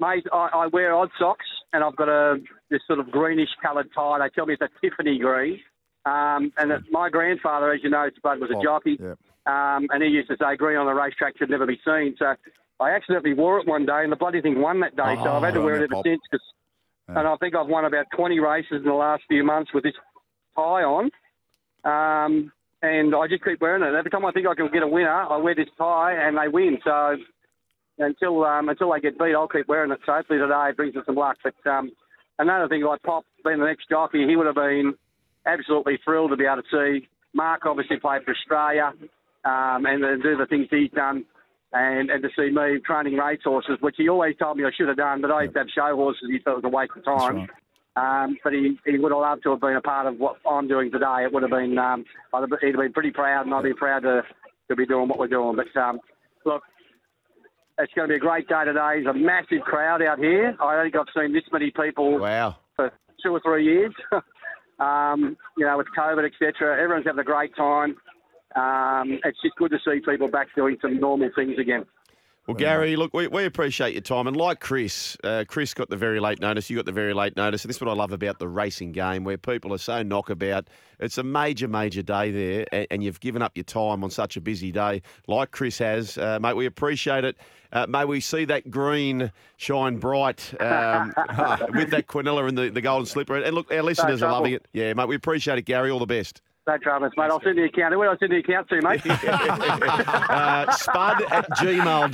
mate, I, I wear odd socks and I've got a this sort of greenish coloured tie. They tell me it's a Tiffany green. Um, and it, my grandfather, as you know, Spud was a Oh, jockey, yeah. um, and he used to say green on the racetrack should never be seen. So I accidentally wore it one day, and the bloody thing won that day. so Oh, I've had to wear it ever since. Cause, And I think I've won about 20 races in the last few months with this tie on. Um, and I just keep wearing it. Every time I think I can get a winner, I wear this tie and they win. So until um, until they get beat, I'll keep wearing it. So hopefully today brings us some luck. But um, another thing, like Pop being the next jockey, he would have been absolutely thrilled to be able to see. Mark obviously played for Australia um, and do the things he's done. And, and to see me training racehorses, which he always told me I should have done, but I used to have show horses. He thought it was a waste of time. Um, but he, he would have loved to have been a part of what I'm doing today. It would have been, um, I'd have, he'd have been pretty proud, and I'd be proud to, to be doing what we're doing. But um, look, it's going to be a great day today. There's a massive crowd out here. I don't think I've seen this many people Wow. for two or three years. um, you know, with COVID, etc. Everyone's having a great time. Um, it's just good to see people back doing some normal things again. Well, Gary, look, we, we appreciate your time. And like Kris, uh, Kris got the very late notice. You got the very late notice. And this is what I love about the racing game, where people are so knockabout. It's a major, major day there, and, and you've given up your time on such a busy day, like Kris has. Uh, mate, we appreciate it. Uh, may we see that green shine bright um, with that quinella and the, the golden slipper. And look, our listeners are loving it. Yeah, mate, we appreciate it, Gary. All the best. No dramas, mate. I'll send you the account. Where do I send the account to, mate? uh, spud at gmail.com.au.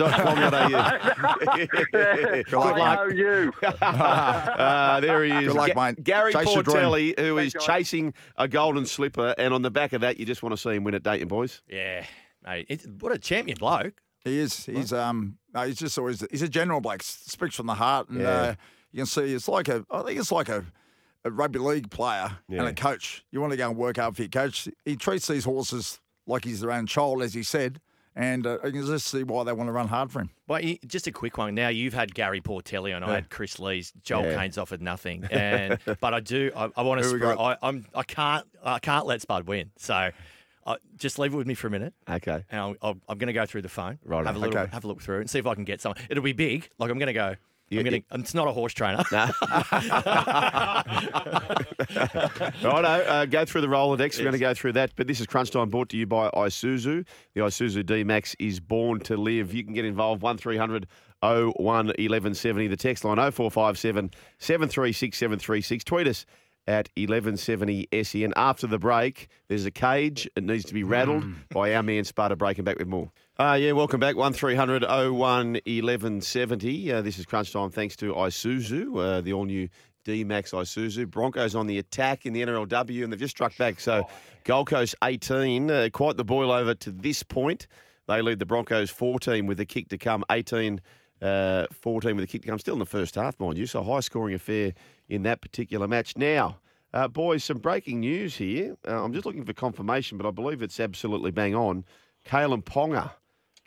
Good luck, I know you. Uh, there he is. Good luck, mate. Gary Chase your dream. Portelli, who is Thanks, guys. chasing a golden slipper, and on the back of that, you just want to see him win at don't boys? yeah, mate, it's, what a champion bloke. He is. He's um. No, he's just always. He's a general bloke. Speaks from the heart, and Yeah. uh, you can see it's like a. I think it's like a, a rugby league player Yeah. and a coach. You want to go and work hard for your coach. He treats these horses like he's their own child, as he said, and uh, you can just see why they want to run hard for him. Well, just a quick one. Now you've had Gary Portelli and I had Kris Lees. Joel Yeah. Caine's offered nothing, and but I do. I, I want to. Spur. I, I'm. I can't. I can't let Spud win. So, uh, just leave it with me for a minute. Okay. And I'll, I'll, I'm going to go through the phone. Righto. Have a little. Okay. Have a look through and see if I can get some. It'll be big. Like I'm going to go. You- I'm gonna, you- It's not a horse trainer. No. Righto, uh, go through the Rolodex. We're going to go through that. But this is Crunch Time brought to you by Isuzu. The Isuzu D Max is born to live. You can get involved 1300 01 1170. The text line 0457 736 736. Tweet us at 1170 SEN. After the break, there's a cage. It needs to be rattled by our man Sparta. Breaking back with more. Uh, yeah, welcome back. 1300 01 1170. Uh, this is Crunch Time thanks to Isuzu, uh, the all new D Max Isuzu. Broncos on the attack in the NRLW, and they've just struck back. So Gold Coast 18, uh, quite the boil over to this point. They lead the Broncos 14 with a kick to come, 18 uh, 14 with a kick to come. Still in the first half, mind you. So high scoring affair in that particular match. Now, uh, boys, some breaking news here. Uh, I'm just looking for confirmation, but I believe it's absolutely bang on. Kalyn Ponga.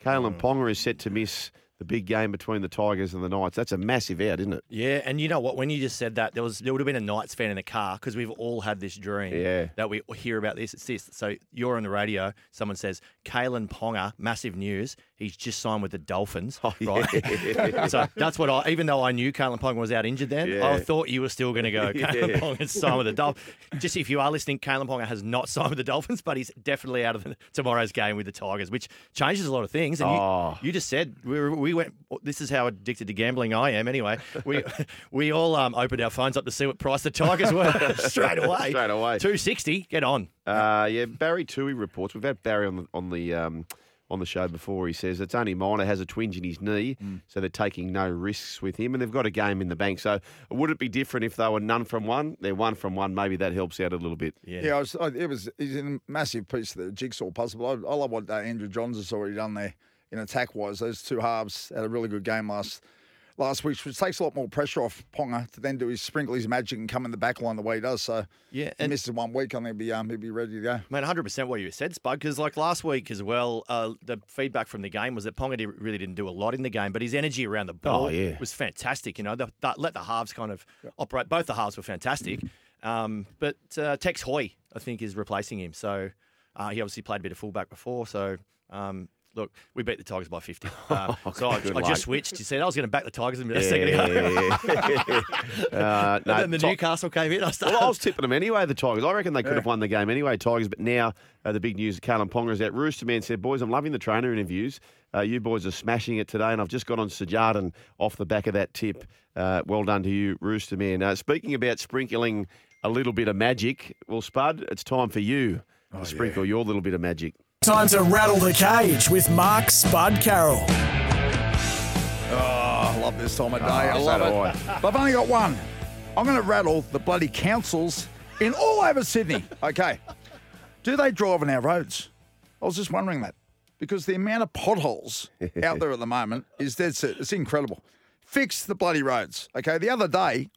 Kalyn Ponga is set to miss the big game between the Tigers and the Knights. That's a massive out, isn't it? Yeah, and you know what? When you just said that, there was there would have been a Knights fan in the car because we've all had this dream. Yeah. That we hear about this. It's this. So you're on the radio. Someone says, "Kalyn Ponga, massive news. He's just signed with the Dolphins." Oh, right. yeah. so that's what I. Even though I knew Kalyn Ponga was out injured, then Yeah. I thought you were still going to go. Kalyn Yeah. Ponga signed with the Dolphins. Just if you are listening, Kalyn Ponga has not signed with the Dolphins, but he's definitely out of the, tomorrow's game with the Tigers, which changes a lot of things. And you- Oh. you, just said we, were, we went. This is how addicted to gambling I am. Anyway, we we all um, opened our phones up to see what price the Tigers were straight away. Straight away. two sixty. Get on. Uh, yeah, Barry Toohey reports. We've had Barry on the on the um, on the show before. He says it's only minor, has a twinge in his knee, so they're taking no risks with him, and they've got a game in the bank. So would it be different if they were none from one? They're one from one. Maybe that helps out a little bit. Yeah. Yeah, I was, I, it was. He's a massive piece of the jigsaw puzzle. I, I love what uh, Andrew Johns has already done there in attack wise. Those two halves had a really good game last last week, which takes a lot more pressure off Ponga to then do his sprinkle his magic and come in the back line the way he does. So Yeah, he and- misses one week, and he'll be um, he'll be ready to go. Man, 100% what you said, Spud, because like last week as well, uh, the feedback from the game was that Ponga did, really didn't do a lot in the game, but his energy around the ball Oh, yeah. was fantastic. You know, the, the, let the halves kind of operate. Both the halves were fantastic. Um, but uh, Tex Hoy, I think, is replacing him. So uh, he obviously played a bit of fullback before. So um, look, we beat the Tigers by 50. Uh, so I, I just switched. You said I was going to back the Tigers in a second ago. uh, no, and then the Ti- Newcastle came in. I started. Well, I was tipping them anyway, the Tigers. I reckon they could have won the game anyway, Tigers. But now uh, the big news, Kalyn is out. Rooster Man said, boys, I'm loving the trainer interviews. Uh, you boys are smashing it today, and I've just got on Sejardan off the back of that tip. Uh, well done to you, Rooster Man. Uh, speaking about sprinkling a little bit of magic, well, Spud, it's time for you to sprinkle your little bit of magic. Time to rattle the cage with Mark Spud Carroll. Oh, I love this time of day. Ah, I love do it. I. But I've only got one. I'm going to rattle the bloody councils in all over Sydney. Okay. Do they drive on our roads? I was just wondering that because the amount of potholes out there at the moment is dead set. It's incredible. Fix the bloody roads. Okay. The other day,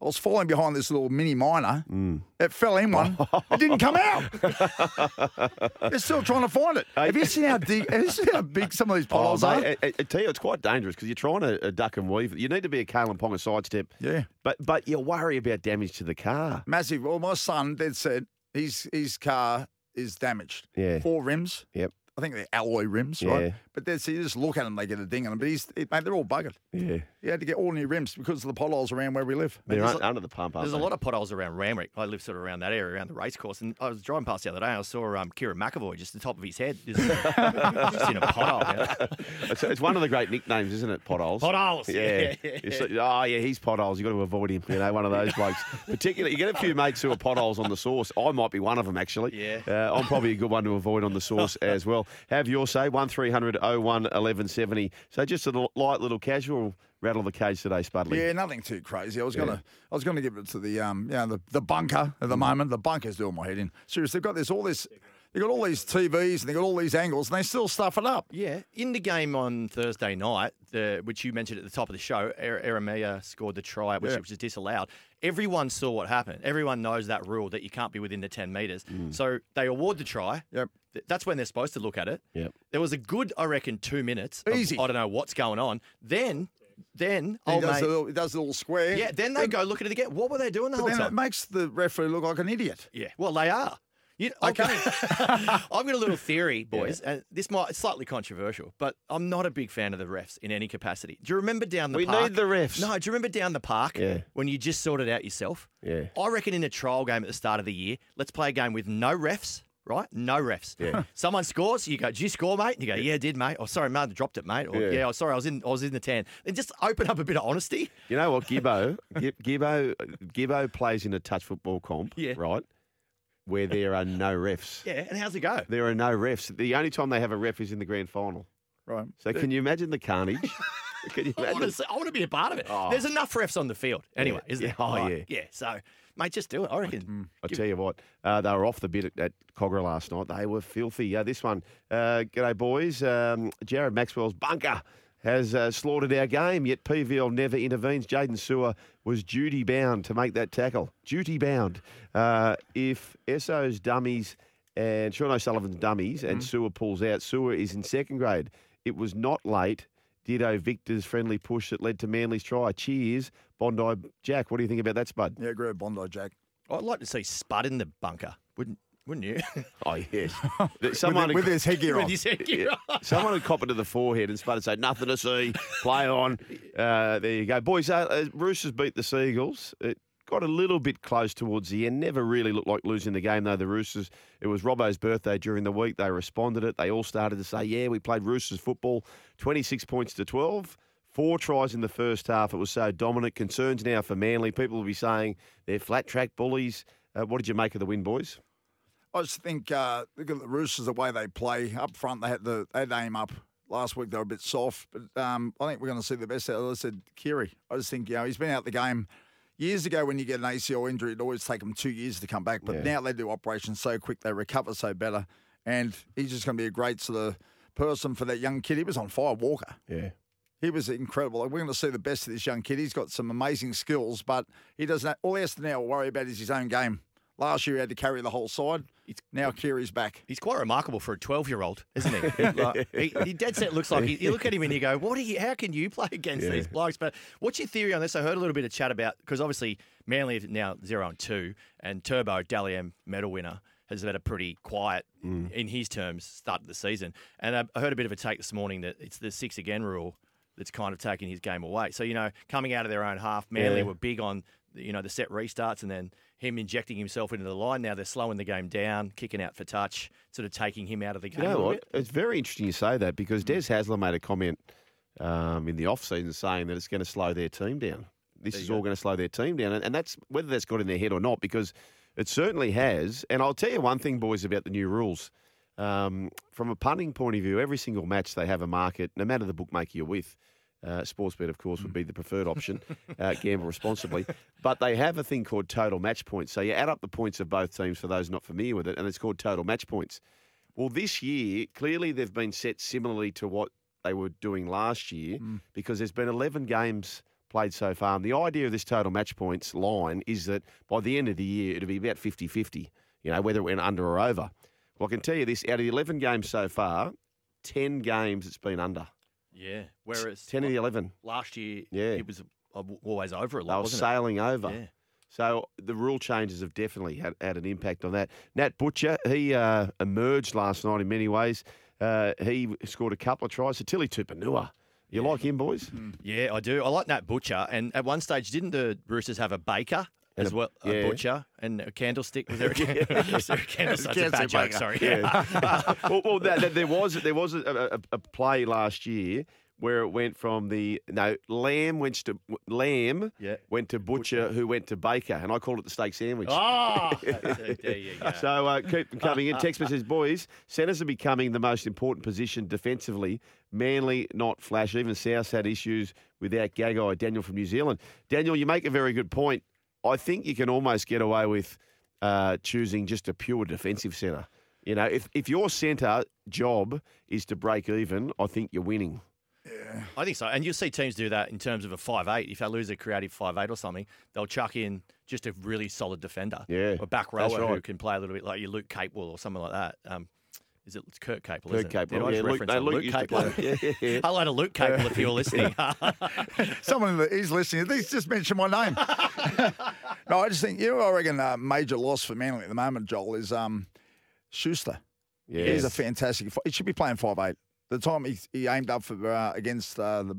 I was falling behind this little mini miner. Mm. It fell in one. It didn't come out. They're still trying to find it. Have you seen how deep? Have you seen how big some of these Oh, potholes are? mate, I, I- I tell you, it's quite dangerous because you're trying to uh, duck and weave. You need to be a Kalyn Ponga sidestep. Yeah. But but you worry about damage to the car. Massive. Well, my son, Dad said his his car is damaged. Yeah. Four rims. Yep. I think they're alloy rims, Yeah. right? But Dad said you just look at them, they get a ding on them. But he's, it, mate, they're all buggered. Yeah. He had to get all new rims because of the potholes around where we live. They're there's un- a- under the pump, aren't There's a lot of potholes around Randwick. I live sort of around that area, around the racecourse. And I was driving past the other day. I saw um, Kerrin McEvoy just the top of his head, just, just in a pothole. you know. It's, it's one of the great nicknames, isn't it? Potholes. Potholes. Yeah. Yeah, You see- oh, yeah, he's potholes. You've got to avoid him. You know, one of those blokes. Particularly, you get a few mates who are potholes on the sauce. I might be one of them, actually. Yeah. Uh, I'm probably a good one to avoid on the sauce as well. Have your say, 1300 01 1170. So just a little- light little casual rattle the cage today, Spudley. Yeah, nothing too crazy. I was gonna, I was gonna give it to the, um, yeah, the, the bunker at the moment. The bunker's doing my head in. Seriously, they've got this, all this, they've got all these TVs and they've got all these angles, and they still stuff it up. Yeah, in the game on Thursday night, the, which you mentioned at the top of the show, Er- Eremia scored the try, which, Yeah. which is disallowed. Everyone saw what happened. Everyone knows that rule that you can't be within the 10 metres. So they award the try. Yep. That's when they're supposed to look at it. Yep. There was a good, I reckon, two minutes. of, Easy. I don't know what's going on. Then, then, He oh does, mate, the little, he does the little square. yeah, then they go look at it again. What were they doing the But whole then it makes the referee look like an idiot. Yeah, well, they are. You, okay. I've got a little theory, boys, and this might it's slightly controversial, but I'm not a big fan of the refs in any capacity. Do you remember down the We park? need the refs. No, do you remember down the park Yeah. when you just sorted out yourself? Yeah. I reckon in a trial game at the start of the year, let's play a game with no refs. Right? No refs. Yeah. Someone scores, you go, Did you score, mate? And you go, Yeah, I did, mate. Oh sorry, mate, I dropped it, mate. Or Yeah. yeah, oh, sorry, I was in I was in the ten. And just open up a bit of honesty. You know what, Gibbo? Gib- Gibbo, Gibbo plays in a touch football comp, Yeah. right? Where there are no refs. Yeah, and how's it go? There are no refs. The only time they have a ref is in the grand final. Right. So can you imagine the carnage? Can you I want, to I want to be a part of it. Oh. There's enough refs on the field anyway, Yeah, isn't there? Oh, Like, yeah. yeah. So, mate, just do it. I reckon. I tell you what, uh, they were off the bit at, at Kogarah last night. They were filthy. Uh, this one, uh, g'day boys. Um, Jared Maxwell's bunker has uh, slaughtered our game, yet PVL never intervenes. Jaydn Su'A was duty bound to make that tackle. Duty bound. Uh, if Esso's dummies and Sean O'Sullivan's dummies and Su'A pulls out, Su'A is in second grade. It was not late. Ditto Victor's friendly push that led to Manly's try. Cheers, Bondi Jack. What do you think about that, Spud? Yeah, agree with Bondi Jack. I'd like to see Spud in the bunker, wouldn't wouldn't you? Oh yes, someone with, with his headgear With on. his headgear on. someone would cop it to the forehead and Spud would say nothing to see, play on. Uh, there you go, boys. Uh, uh, Roosters beat the Seagulls. It got a little bit close towards the end. Never really looked like losing the game though. The Roosters. It was Robbo's birthday during the week. They responded it. They all started to say, "Yeah, we played Roosters football. Twenty six points to twelve. Four tries in the first half. It was so dominant. Concerns now for Manly. People will be saying they're flat track bullies. Uh, what did you make of the win, boys? I just think uh, look at the Roosters the way they play up front. They had the they had aim up last week. They were a bit soft, but um, I think we're going to see the best out of. I said Keary. I just think you know he's been out the game years ago. When you get an ACL injury, it always take them two years to come back. But now they do operations so quick, they recover so better, and he's just going to be a great sort of person for that young kid. He was on fire, Walker. Yeah. He was incredible. We're going to see the best of this young kid. He's got some amazing skills, but he doesn't. All he has to now worry about is his own game. Last year he had to carry the whole side. It's, Now Keary's back. He's quite remarkable for a 12 year old, isn't he? like, he, he dead set looks like he, you look at him and you go, "What? Are you, how can you play against Yeah. these blokes?" But what's your theory on this? I heard a little bit of chat about because obviously Manly is now zero and two, and Turbo Dally M medal winner has had a pretty quiet, mm. in his terms, start of the season. And I, I heard a bit of a take this morning that it's the six again rule that's kind of taking his game away. So you know, coming out of their own half, Manly Yeah. were big on you know the set restarts and then him injecting himself into the line. Now they're slowing the game down, kicking out for touch, sort of taking him out of the game. You know what? It's very interesting you say that because Des Hasler made a comment um, in the off season saying that it's going to slow their team down. This is all going to slow their team down, and, and that's whether that's got in their head or not because it certainly has. And I'll tell you one thing, boys, about the new rules. Um, from a punting point of view, every single match they have a market, no matter the bookmaker you're with. Uh, Sportsbet, of course, would be the preferred option. Uh, gamble responsibly, but they have a thing called total match points. So you add up the points of both teams for those not familiar with it, and it's called total match points. Well, this year, clearly they've been set similarly to what they were doing last year because there's been 11 games played so far. And the idea of this total match points line is that by the end of the year, it'll be about 50 50, you know, whether it went under or over. Well, I can tell you this out of the 11 games so far, 10 games it's been under. Yeah. Whereas 10 of the 11. last year, Yeah. it was always over a They lot, were wasn't sailing over. Yeah. So the rule changes have definitely had, had an impact on that. Nat Butcher, he uh, emerged last night in many ways. Uh, he scored a couple of tries. So Tilly Tupouniua. You like him, boys? it? Yeah, I do. I like Nat Butcher. And at one stage, didn't the Roosters have a baker? As a- well, yeah. a butcher and a candlestick. Was there a, was there a candlestick? That's a bad joke. Sorry. Yeah. well, well that, that- there was there was a, a, a play last year where it went from the no Lamb went to Lamb Yeah. went to Butcher, who went to Baker, and I called it the steak sandwich. Oh, there you go. So uh, keep them coming in. Text message, boys. Centres are becoming the most important position defensively. Manly, not flash. Even South had issues without Gagai. Daniel from New Zealand. Daniel, you make a very good point. I think you can almost get away with uh, choosing just a pure defensive centre. You know, if, if your centre job is to break even, I think you're winning. I think so. And you'll see teams do that in terms of a five eight. If they lose a creative five eight or something, they'll chuck in just a really solid defender. Yeah, A back that's rower who can play a little bit like your Luke Capewell or something like that. Um, is it it's Kurt Capewell? Kurt isn't it? Capewell, I just yeah, Luke- no, a Luke Luke used to Capewell. play. Yeah, yeah, yeah. Hello to Luke Capewell if you're listening. Someone that is listening, he's just mentioned my name. no, I just think, you know, I reckon a major loss for Manly at the moment, Joel, is um, Schuster. He's a fantastic. He should be playing five eight. The time he, he aimed up for uh, against uh, the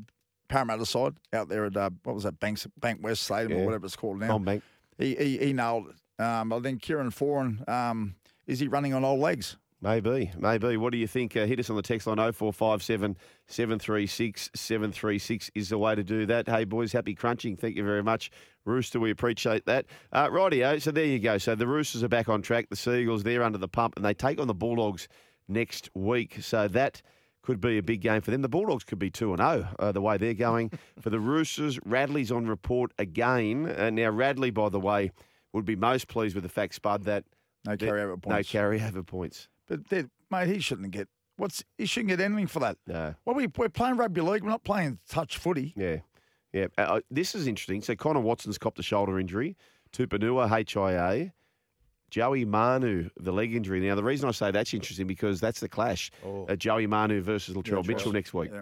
Parramatta side out there at uh, what was that Banks Bankwest Stadium Yeah. or whatever it's called now. Bank. He, he he nailed it. Um, I think Kieran Foran, um, is he running on old legs? Maybe, maybe. What do you think? Uh, hit us on the text line 0457 736 736 is the way to do that. Hey, boys, happy crunching. Thank you very much. Rooster, we appreciate that. Uh, rightio, so there you go. So the Roosters are back on track. The Seagulls, they're under the pump, and they take on the Bulldogs next week. So that could be a big game for them. The Bulldogs could be 2 and 0 uh, the way they're going. for the Roosters, Radley's on report again. Uh, now, Radley, by the way, would be most pleased with the fact, Spud, that No carryover points. No carryover points. But mate, he shouldn't get what's he shouldn't get anything for that. No. Well, we we're playing rugby league. We're not playing touch footy. Yeah. Yeah. Uh, uh, this is interesting. So Connor Watson's copped a shoulder injury. Tupouniua, HIA. Joey Manu, the leg injury. Now, the reason I say that's interesting because that's the clash. Uh, Joey Manu versus Latrell Yeah, Mitchell next week. Yeah.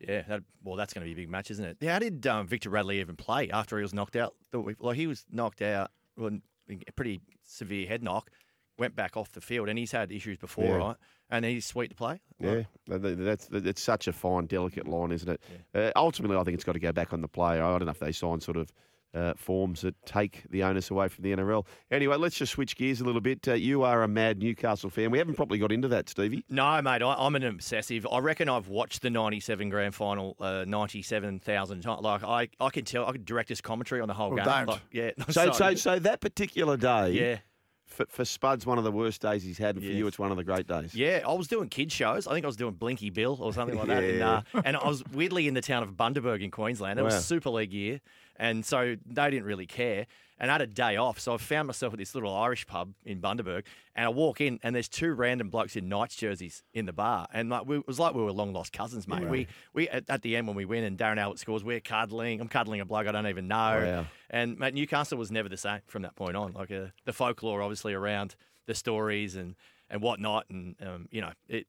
Yeah, that, well, that's going to be a big match, isn't it? How did um, Victor Radley even play after he was knocked out? the week- Like he was knocked out, well, a pretty severe head knock, went back off the field, and he's had issues before, Yeah. right? And he's sweet to play. Yeah, That- that- that's that's such a fine, delicate line, isn't it? Uh, ultimately, I think it's got to go back on the player. I don't know if they sign sort of uh, forms that take the onus away from the NRL. Anyway, let's just switch gears a little bit. Uh, you are a mad Newcastle fan. We haven't probably got into that, Stevie. No, mate, I, I'm an obsessive. I reckon I've watched the '97 grand final uh, 97,000 times. Like I, I can tell, I could direct this commentary on the whole Well, game. don't. Like, yeah. So, so, so that particular day, yeah. For, for Spud's one of the worst days he's had, and for Yes. you, it's one of the great days. Yeah, I was doing kid shows. I think I was doing Blinky Bill or something like that. And, Yeah. uh, and I was weirdly in the town of Bundaberg in Queensland. It Wow. was Super League year. And so they didn't really care. And I had a day off. So I found myself at this little Irish pub in Bundaberg. And I walk in and there's two random blokes in Knights jerseys in the bar. And like, we, it was like we were long lost cousins, mate. We, we at, at the end when we win and Darren Albert scores, we're cuddling. I'm cuddling a bloke I don't even know. Wow. And mate, Newcastle was never the same from that point on. Like uh, the folklore, obviously, around the stories and and whatnot, and um, you know, it.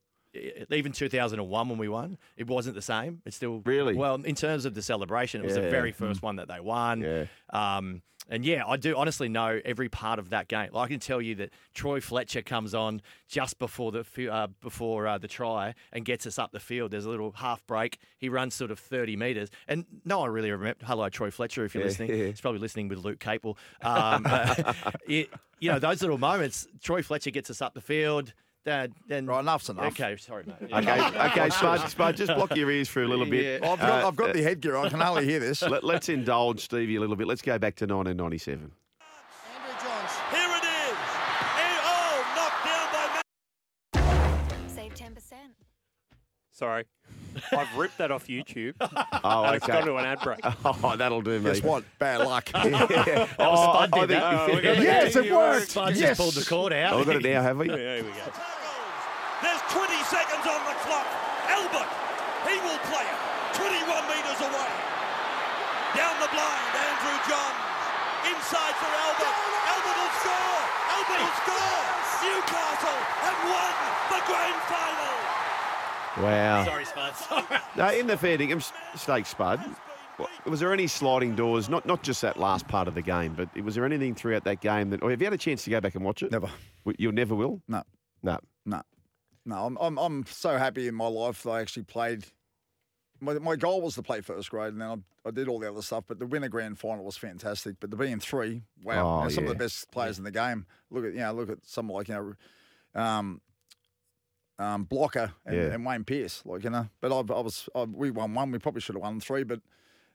Even 2001 when we won, it wasn't the same. It's still Really? well in terms of the celebration. It was Yeah. the very first one that they won. Yeah. Um, and yeah, I do honestly know every part of that game. Like, I can tell you that Troy Fletcher comes on just before the uh, before uh, the try and gets us up the field. There's a little half break. He runs sort of 30 meters, and no one really remember. Hello, Troy Fletcher, if you're Yeah, listening. He's probably listening with Luke Capel. Um, but it, you know, those little moments. Troy Fletcher gets us up the field. Then, then Right, enough's enough. Okay, sorry, mate. Okay, okay, Spud, Spud, just block your ears for a little bit. Yeah. I've got, Uh, I've got the headgear. I can hardly hear this. Let, us indulge Stevie a little bit. Let's go back to 1997. Here it is. And, oh, knocked down by Save 10%. Sorry. I've ripped that off YouTube. Oh, and It's okay. gone to an ad break. Oh, that'll do me. Guess what? Bad luck. Yeah. That Oh, I did think- that. Oh, we got it. yes, it worked. Spud yes. just pulled the cord out. Oh, we've got it now, have we? Yeah, here we go. There's 20 seconds on the clock. Albert, he will play it. 21 metres away. Down the blind, Andrew Johns. Inside for Albert. Albert will score. Albert will score. Newcastle have won the grand final. Wow. Sorry, Spud. Sorry. No, in the fair dinkum stake, Spud, was there any sliding doors, not not just that last part of the game, but was there anything throughout that game that, or have you had a chance to go back and watch it? Never. W- You never will? No. No. No, no. I'm, I'm I'm so happy in my life that I actually played. My, my goal was to play first grade, and then I, I did all the other stuff. But the winter grand final was fantastic. But to be in three, wow, Oh, some yeah. of the best players in the game. Look at you know, look at someone like you know, um, um, Blocker and, Yeah. and Wayne Pearce. Like you know, but I, I was I, we won one. We probably should have won three, but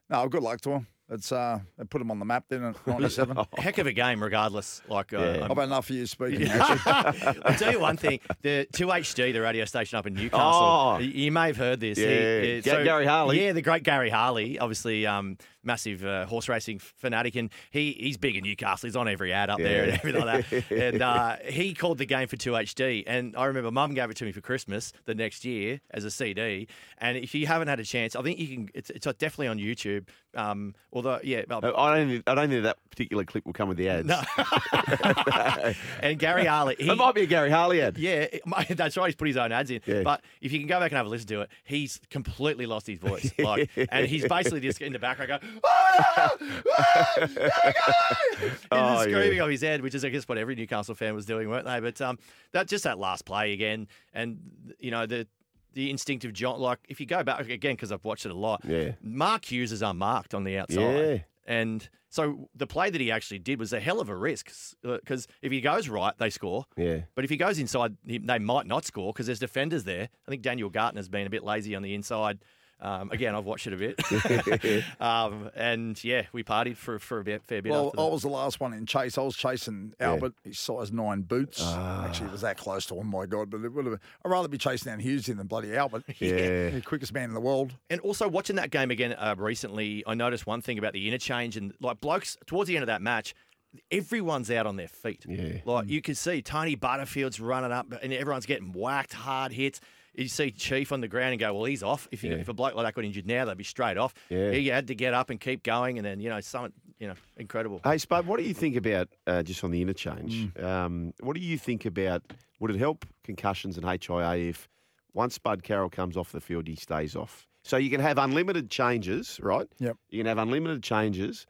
no, good luck to them. It's uh, they put them on the map then '97. Heck of a game, regardless. Like, uh, Yeah. I've had enough of you speaking. Actually. I'll tell you one thing: the 2HD, the radio station up in Newcastle. Oh. You may have heard this. Yeah. uh, Ga- Gary Harley. Yeah, the great Gary Harley, obviously um, massive uh, horse racing fanatic, and he he's big in Newcastle. He's on every ad up there and everything like that. And uh, he called the game for 2HD, and I remember Mum gave it to me for Christmas the next year as a CD. And if you haven't had a chance, I think you can. It's, it's definitely on YouTube. Um, although, yeah, well, I don't, I don't think that particular clip will come with the ads. No. and Gary Harley, he, it might be a Gary Harley ad. yeah, that's right. He's put his own ads in. Yeah. But if you can go back and have a listen to it, he's completely lost his voice. Like, and he's basically just in the background going, "Oh, no! There we go!" Oh, just yeah. screaming off his head, which is, I guess, what every Newcastle fan was doing, weren't they? But um, that just that last play again, and you know the. The instinctive John, like if you go back again, because I've watched it a lot. Yeah. Mark Hughes is unmarked on the outside. Yeah. And so the play that he actually did was a hell of a risk because if he goes right, they score. Yeah. But if he goes inside, they might not score because there's defenders there. I think Daniel Gartner's been a bit lazy on the inside Um, again, I've watched it a bit. um, and yeah, we partied for, for a bit, fair bit Well, after I was the last one in chase. I was chasing Albert, his size nine boots. Ah. Actually, it was that close to him, my God. But it would have been, I'd rather be chasing down Hughes than bloody Albert. Yeah. The quickest man in the world. And also watching that game again uh, recently, I noticed one thing about the interchange and like blokes towards the end of that match, everyone's out on their feet. Yeah. Like you can see Tony Butterfield's running up and everyone's getting whacked, hard hits. You see Chief on the ground and go, well, he's off. If you, Yeah. if a bloke like that got injured now, they'd be straight off. Yeah. He had to get up and keep going, and then you know, some, you know, incredible. Hey, Spud, what do you think about uh, just on the interchange? Um, what do you think about? Would it help concussions and HIA if once Spud Carroll comes off the field, he stays off? So you can have unlimited changes, right? Yep. You can have unlimited changes,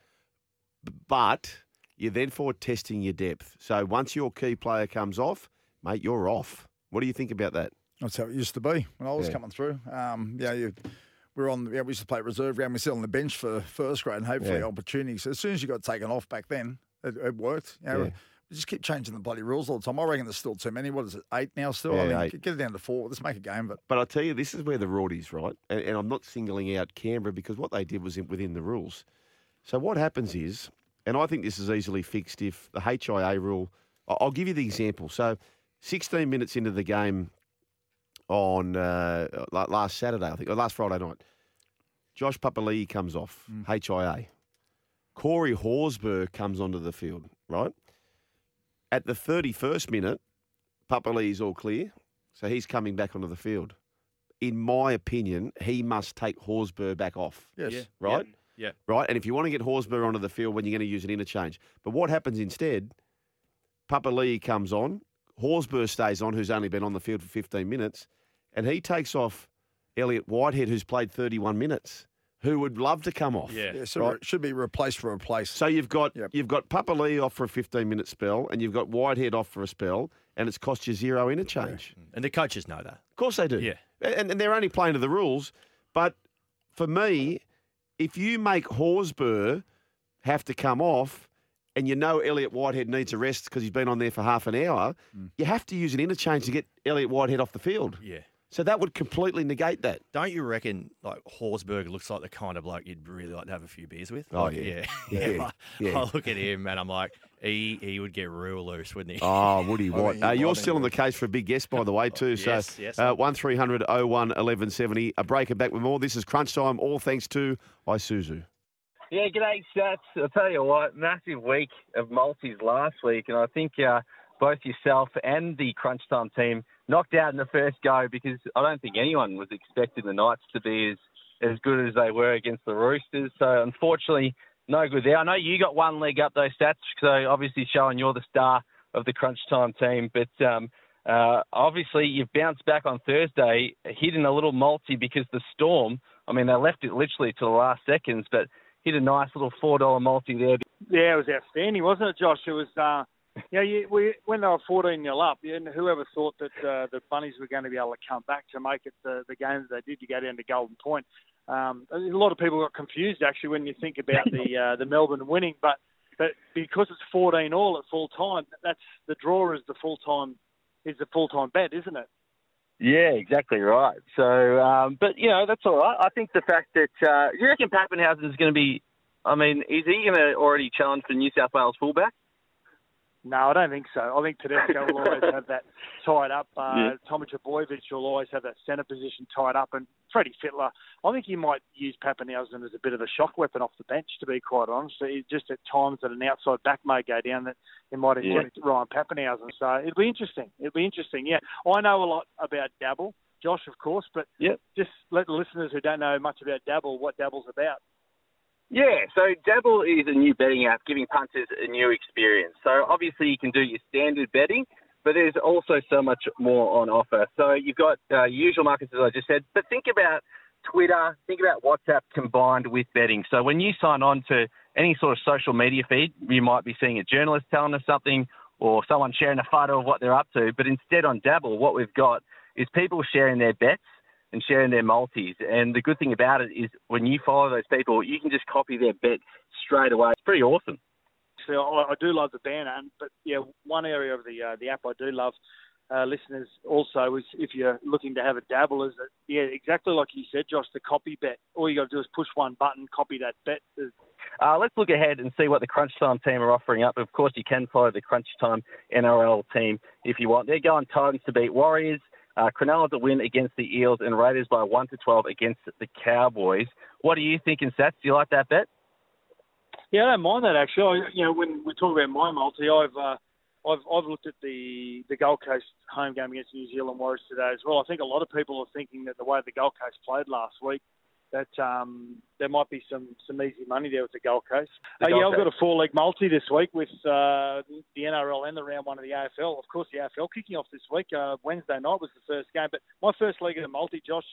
but you're then for testing your depth. So once your key player comes off, mate, you're off. What do you think about that? That's how it used to be when I was Yeah. coming through. Um, yeah, you, we were on. Yeah, we used to play reserve ground. We sit on the bench for first grade and hope for Yeah. So as soon as you got taken off back then, it, it worked. You know, Yeah. We just keep changing the bloody rules all the time. I reckon there's still too many. What is it? Eight now still. I Yeah, mean, eight. get it down to four. Let's make a game of it. But I tell you, this is where the rort is, right? And, and I'm not singling out Canberra because what they did was in, within the rules. So what happens is, and I think this is easily fixed if the HIA rule. I'll give you the example. So, 16 minutes into the game on uh, last Saturday, I think, or last Friday night, Josh Papali'i comes off HIA. Corey Horsburgh comes onto the field, right? At the 31st minute, Papali'i's all clear, so he's coming back onto the field. In my opinion, he must take Horsburgh back off. Yes. Yeah. Right? Yeah. Right? And if you want to get Horsburgh onto the field when you're going to use an interchange. But what happens instead, Papali'i comes on, Horsburgh stays on, who's only been on the field for 15 minutes, and he takes off Elliot Whitehead, who's played 31 minutes, who would love to come off. Yeah. Yeah, so Right. it should be replaced for replaced. So you've got Yep. you've got Papali'i off for a 15 minute spell, and you've got Whitehead off for a spell, and it's cost you zero interchange. And the coaches know that. Of course they do. Yeah. And, and they're only playing to the rules. But for me, if you make Horsburgh have to come off and you know Elliot Whitehead needs a rest because he's been on there for half an hour, you have to use an interchange to get Elliot Whitehead off the field. Yeah. So that would completely negate that. Don't you reckon like Horsburgh looks like the kind of bloke you'd really like to have a few beers with? Oh, yeah. yeah. Yeah, yeah. I look at him and I'm like, he he would get real loose, wouldn't he? Oh, I White. think Uh, you're still on the case for a big guest, by the way, too. So, Yes, yes. uh, 1300 01 1170. A break and back with more. This is Crunch Time, all thanks to Isuzu. Yeah, g'day, Stats. I'll tell you what, massive week of multis last week, and I think uh, both yourself and the Crunch Time team knocked out in the first go because I don't think anyone was expecting the Knights to be as, as good as they were against the Roosters. So, unfortunately, no good there. I know you got one leg up, though, Stats, so obviously showing you're the star of the Crunch Time team, but. Um, uh, obviously, you've bounced back on Thursday, hitting a little multi because the Storm, I mean, they left it literally to the last seconds, but hit a nice little $4 multi there. Yeah, it was outstanding, wasn't it, Josh? It was, uh, yeah, you, we, when they were 14 nil up, and whoever thought that uh, the Bunnies were going to be able to come back to make it the, the game that they did to go down to Golden Point. Um, a lot of people got confused actually when you think about the uh, the Melbourne winning, but but because it's 14 all at full time, that's the draw is the full time is the full time bet, isn't it? Yeah, exactly right. So, um, but, you know, that's all right. I think the fact that, uh, you reckon Papenhuyzen is going to be, I mean, is he going to already challenge for New South Wales fullback? No, I don't think so. I think Tedesco will always have that tied up. Uh, Yeah. Tommy Trbojevic will always have that centre position tied up. And Freddie Fittler, I think he might use Papenhuyzen as a bit of a shock weapon off the bench, to be quite honest. Just at times that an outside back may go down that he might Yeah. Ryan Papenhuyzen. So it'll be interesting. It'll be interesting, yeah. I know a lot about Dabble, Josh, of course, but Yep. just let the listeners who don't know much about Dabble what Dabble's about. Yeah, so Dabble is a new betting app giving punters a new experience. So obviously you can do your standard betting, but there's also so much more on offer. So you've got uh, usual markets, as I just said, but think about Twitter, think about WhatsApp combined with betting. So when you sign on to any sort of social media feed, you might be seeing a journalist telling us something or someone sharing a photo of what they're up to. But instead on Dabble, what we've got is people sharing their bets and sharing their multis. And the good thing about it is when you follow those people, you can just copy their bet straight away. It's pretty awesome. So I, I do love the banner, but yeah, one area of the uh, the app I do love uh, listeners also is if you're looking to have a dabble, is that yeah, exactly like you said, Josh, the copy bet. All you got to do is push one button, copy that bet. Uh, let's look ahead and see what the Crunch Time team are offering up. Of course, you can follow the Crunch Time NRL team if you want. They're going Titans to beat Warriors. Uh, Cronulla to win against the Eels and Raiders by 1 to 12 against the Cowboys. What are you thinking, Sats? Do you like that bet? Yeah, I don't mind that actually. I, you know, when we talk about my multi, I've uh, I've I've looked at the the Gold Coast home game against New Zealand Warriors today as well. I think a lot of people are thinking that the way the Gold Coast played last week, that um, there might be some some easy money there with the Gold Coast. The Uh, Gold yeah, I've got a four leg multi this week with uh, the NRL and the round one of the AFL. Of course, the AFL kicking off this week. Uh, Wednesday night was the first game, but my first leg of the multi, Josh,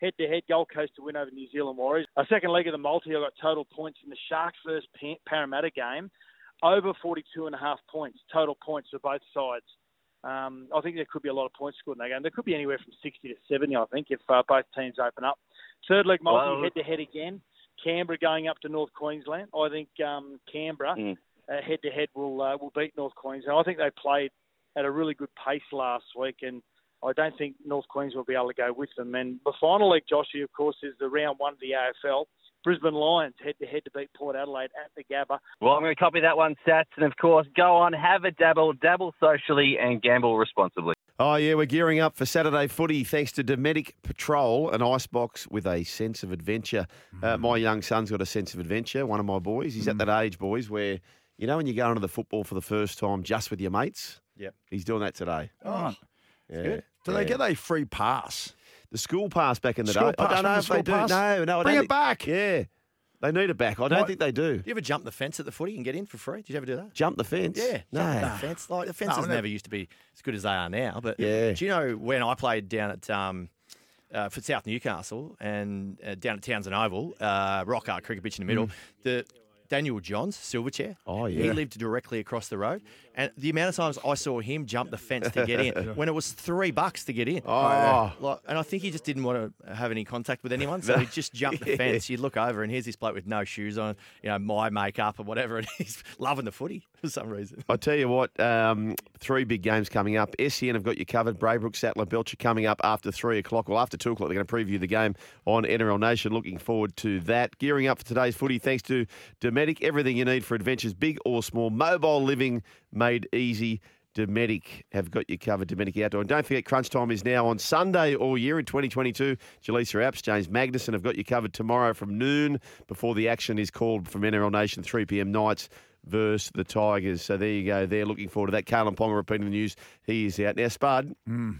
head to head, Gold Coast to win over New Zealand Warriors. A second leg of the multi, I got total points in the Sharks versus Pa- Parramatta game, over 42 and a half points, total points for both sides. Um, I think there could be a lot of points scored in that game. There could be anywhere from 60 to 70, I think, if uh, both teams open up. Third leg multi, head to head again. Canberra going up to North Queensland. I think um, Canberra Mm. head to head will uh, will beat North Queensland. I think they played at a really good pace last week, and I don't think North Queensland will be able to go with them. And the final leg, Joshy, of course, is the round one of the AFL. Brisbane Lions head to head to beat Port Adelaide at the Gabba. Well, I'm going to copy that one, Sats. And of course, go on, have a dabble, dabble socially, and gamble responsibly. Oh, yeah, we're gearing up for Saturday footy thanks to Dometic Patrol, an icebox with a sense of adventure. Uh, my young son's got a sense of adventure, one of my boys. He's at that age, boys, where, you know, when you go into the football for the first time just with your mates? Yep. He's doing that today. Oh, Yeah. good. Do they yeah. get a free pass? The school pass back in the School day. I don't know remember if they school do. pass? No, no. I Bring don't it back. Yeah. They need it back. I don't What? think they do. Do you ever jump the fence at the footy and get in for free? Did you ever do that? Jump the fence? Yeah, No. jump the fence. Like the fences No, no. never used to be as good as they are now. But Yeah. do you know when I played down at um, uh, for South Newcastle and uh, down at Townson Oval, uh, rock art cricket pitch in the middle, the Daniel Johns Silverchair. Oh, yeah. he lived directly across the road, and the amount of times I saw him jump the fence to get in when it was three bucks to get in. Oh. Like, and I think he just didn't want to have any contact with anyone, so he just jumped the fence. You'd look over, and here's this bloke with no shoes on, you know, my makeup or whatever, and he's loving the footy for some reason. I tell you what, um, three big games coming up. SEN have got you covered. Braybrook, Sattler, Belcher coming up after three o'clock. Well, after two o'clock, they're going to preview the game on NRL Nation. Looking forward to that. Gearing up for today's footy, thanks to Dometic. Everything you need for adventures, big or small. Mobile living made easy. Dometic have got you covered. Dometic Outdoor. And don't forget, Crunch Time is now on Sunday all year in 2022. Jaleesa Apps, James Magnuson have got you covered tomorrow from noon before the action is called from NRL Nation, 3 p.m. Knights versus the Tigers. So there you go. They're looking forward to that. Kalyn Ponga repeating the news. He is out. Now, Spud, Hmm.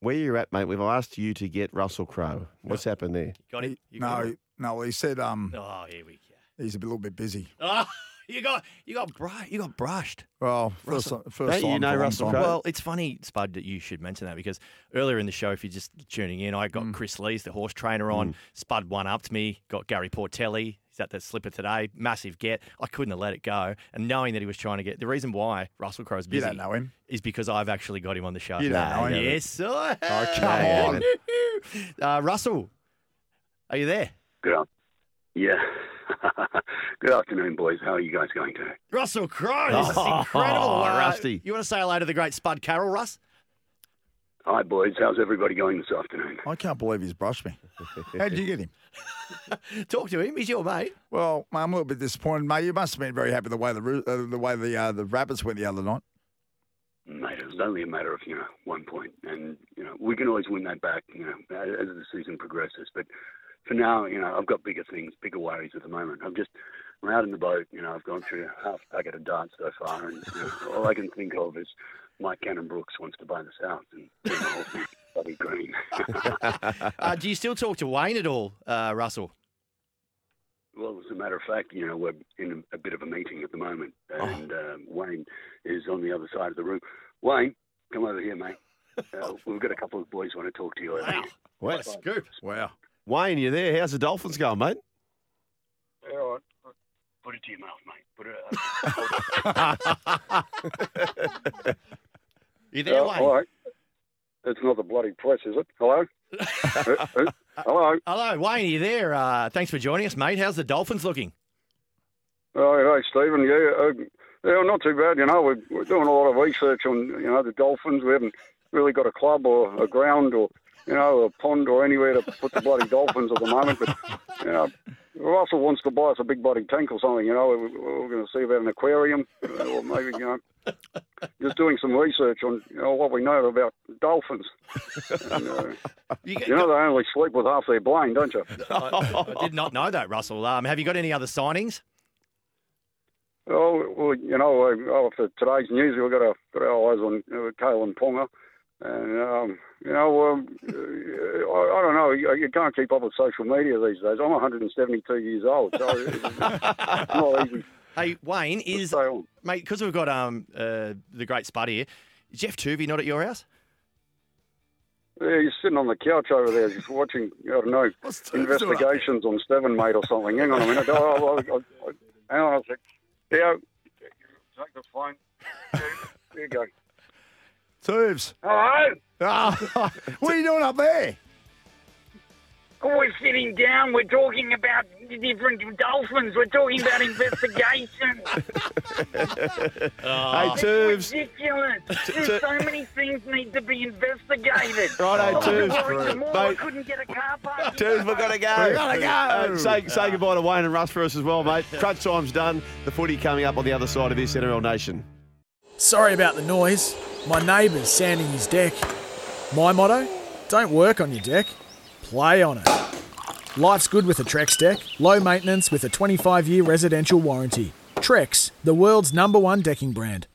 where you're at, mate, we've asked you to get Russell Crowe. What's happened there? Got it? You got No, it? no. He said um, Oh, here we go. he's a little bit busy. Oh, you got you got bru- you got brushed. Well, first, Russell. first Don't you know for a long Russell time. Crowe? Well, it's funny, Spud, that you should mention that because earlier in the show, if you're just tuning in, I Mm. got Kris Lees, the horse trainer, on. Spud one up to me. Got Gary Portelli. He's at that slipper today. Massive get. I couldn't have let it go. And knowing that he was trying to get the reason why Russell Crowe's You busy don't know him. is because I've actually got him on the show. You don't know him. Yes, I Oh, come on. Uh, Russell, are you there? Good up. Yeah. Good afternoon, boys. How are you guys going today? Russell Crowe. This is Oh, incredible. Uh, Rusty. You want to say hello to the great Spud Carroll, Russ? Hi, boys. How's everybody going this afternoon? I can't believe he's brushed me. How did you get him? Talk to him. He's your mate. Well, mate, I'm a little bit disappointed, mate. You must have been very happy the way the uh, the way the uh, the rabbits went the other night. Mate, it was only a matter of, you know, one point. And, you know, we can always win that back, you know, as as the season progresses. But for now, you know, I've got bigger things, bigger worries at the moment. I'm just, I'm out in the boat. You know, I've gone through half a packet of darts so far. And you know, all I can think of is Mike Cannon-Brookes wants to buy this house and turn the whole thing bloody green. Uh, do you still talk to Wayne at all, uh, Russell? Well, as a matter of fact, you know, we're in a, a bit of a meeting at the moment, and um, Wayne is on the other side of the room. Wayne, come over here, mate. Uh, we've got a couple of boys want to talk to you over here. What a scoop. Wow. Wayne, you there? How's the Dolphins going, mate? All right. Put it to your mouth, mate. Put it. You there, Wayne? right. It's not the bloody press, is it? Hello. Hello. Hello, Wayne. Are you there? Uh, thanks for joining us, mate. How's the Dolphins looking? Oh, hey, Stephen. Yeah, uh, Yeah, not too bad. You know, we're, we're doing a lot of research on you know the dolphins. We haven't really got a club or a ground or you know a pond or anywhere to put the bloody dolphins at the moment. But you know, Russell wants to buy us a big bloody tank or something. You know, we're, we're going to see about an aquarium uh, or maybe you know just doing some research on you know what we know about dolphins. And, uh, you, know they only sleep with half their brain, don't you? I, I did not know that, Russell. Um, have you got any other signings? Oh, well, you know, uh, oh, for today's news, we've got, our got our eyes on uh, Kalyn Ponga. And, um, you know, um, uh, I, I don't know. You, you can't keep up with social media these days. I'm 172 years old, so it's not easy. Hey, Wayne, is mate because we've got um uh, the great Spud here. Is Geoff Toovey not at your house? Yeah, he's sitting on the couch over there, just watching. I don't know investigations on Steven, mate, or something. Hang on a minute. Oh, oh, oh, oh, hang on a sec. Yeah, take the phone. There you go. Tubes. Hello. Ah, what are you doing up there? We're sitting down. We're talking about different dolphins. We're talking about investigations. Hey, Tubes. Ridiculous. There's so many things need to be investigated. Righto, I was Tubes. worried tomorrow I Mate. couldn't get a car park. Tubes, we've got to go. We gotta go. Uh, say, say goodbye to Wayne and Russ for us as well, mate. Crunch time's done. The footy coming up on the other side of this NRL Nation. Sorry about the noise. My neighbour's sanding his deck. My motto don't work on your deck, play on it. Life's good with a Trex deck, low maintenance with a 25 year residential warranty. Trex, the world's number one decking brand.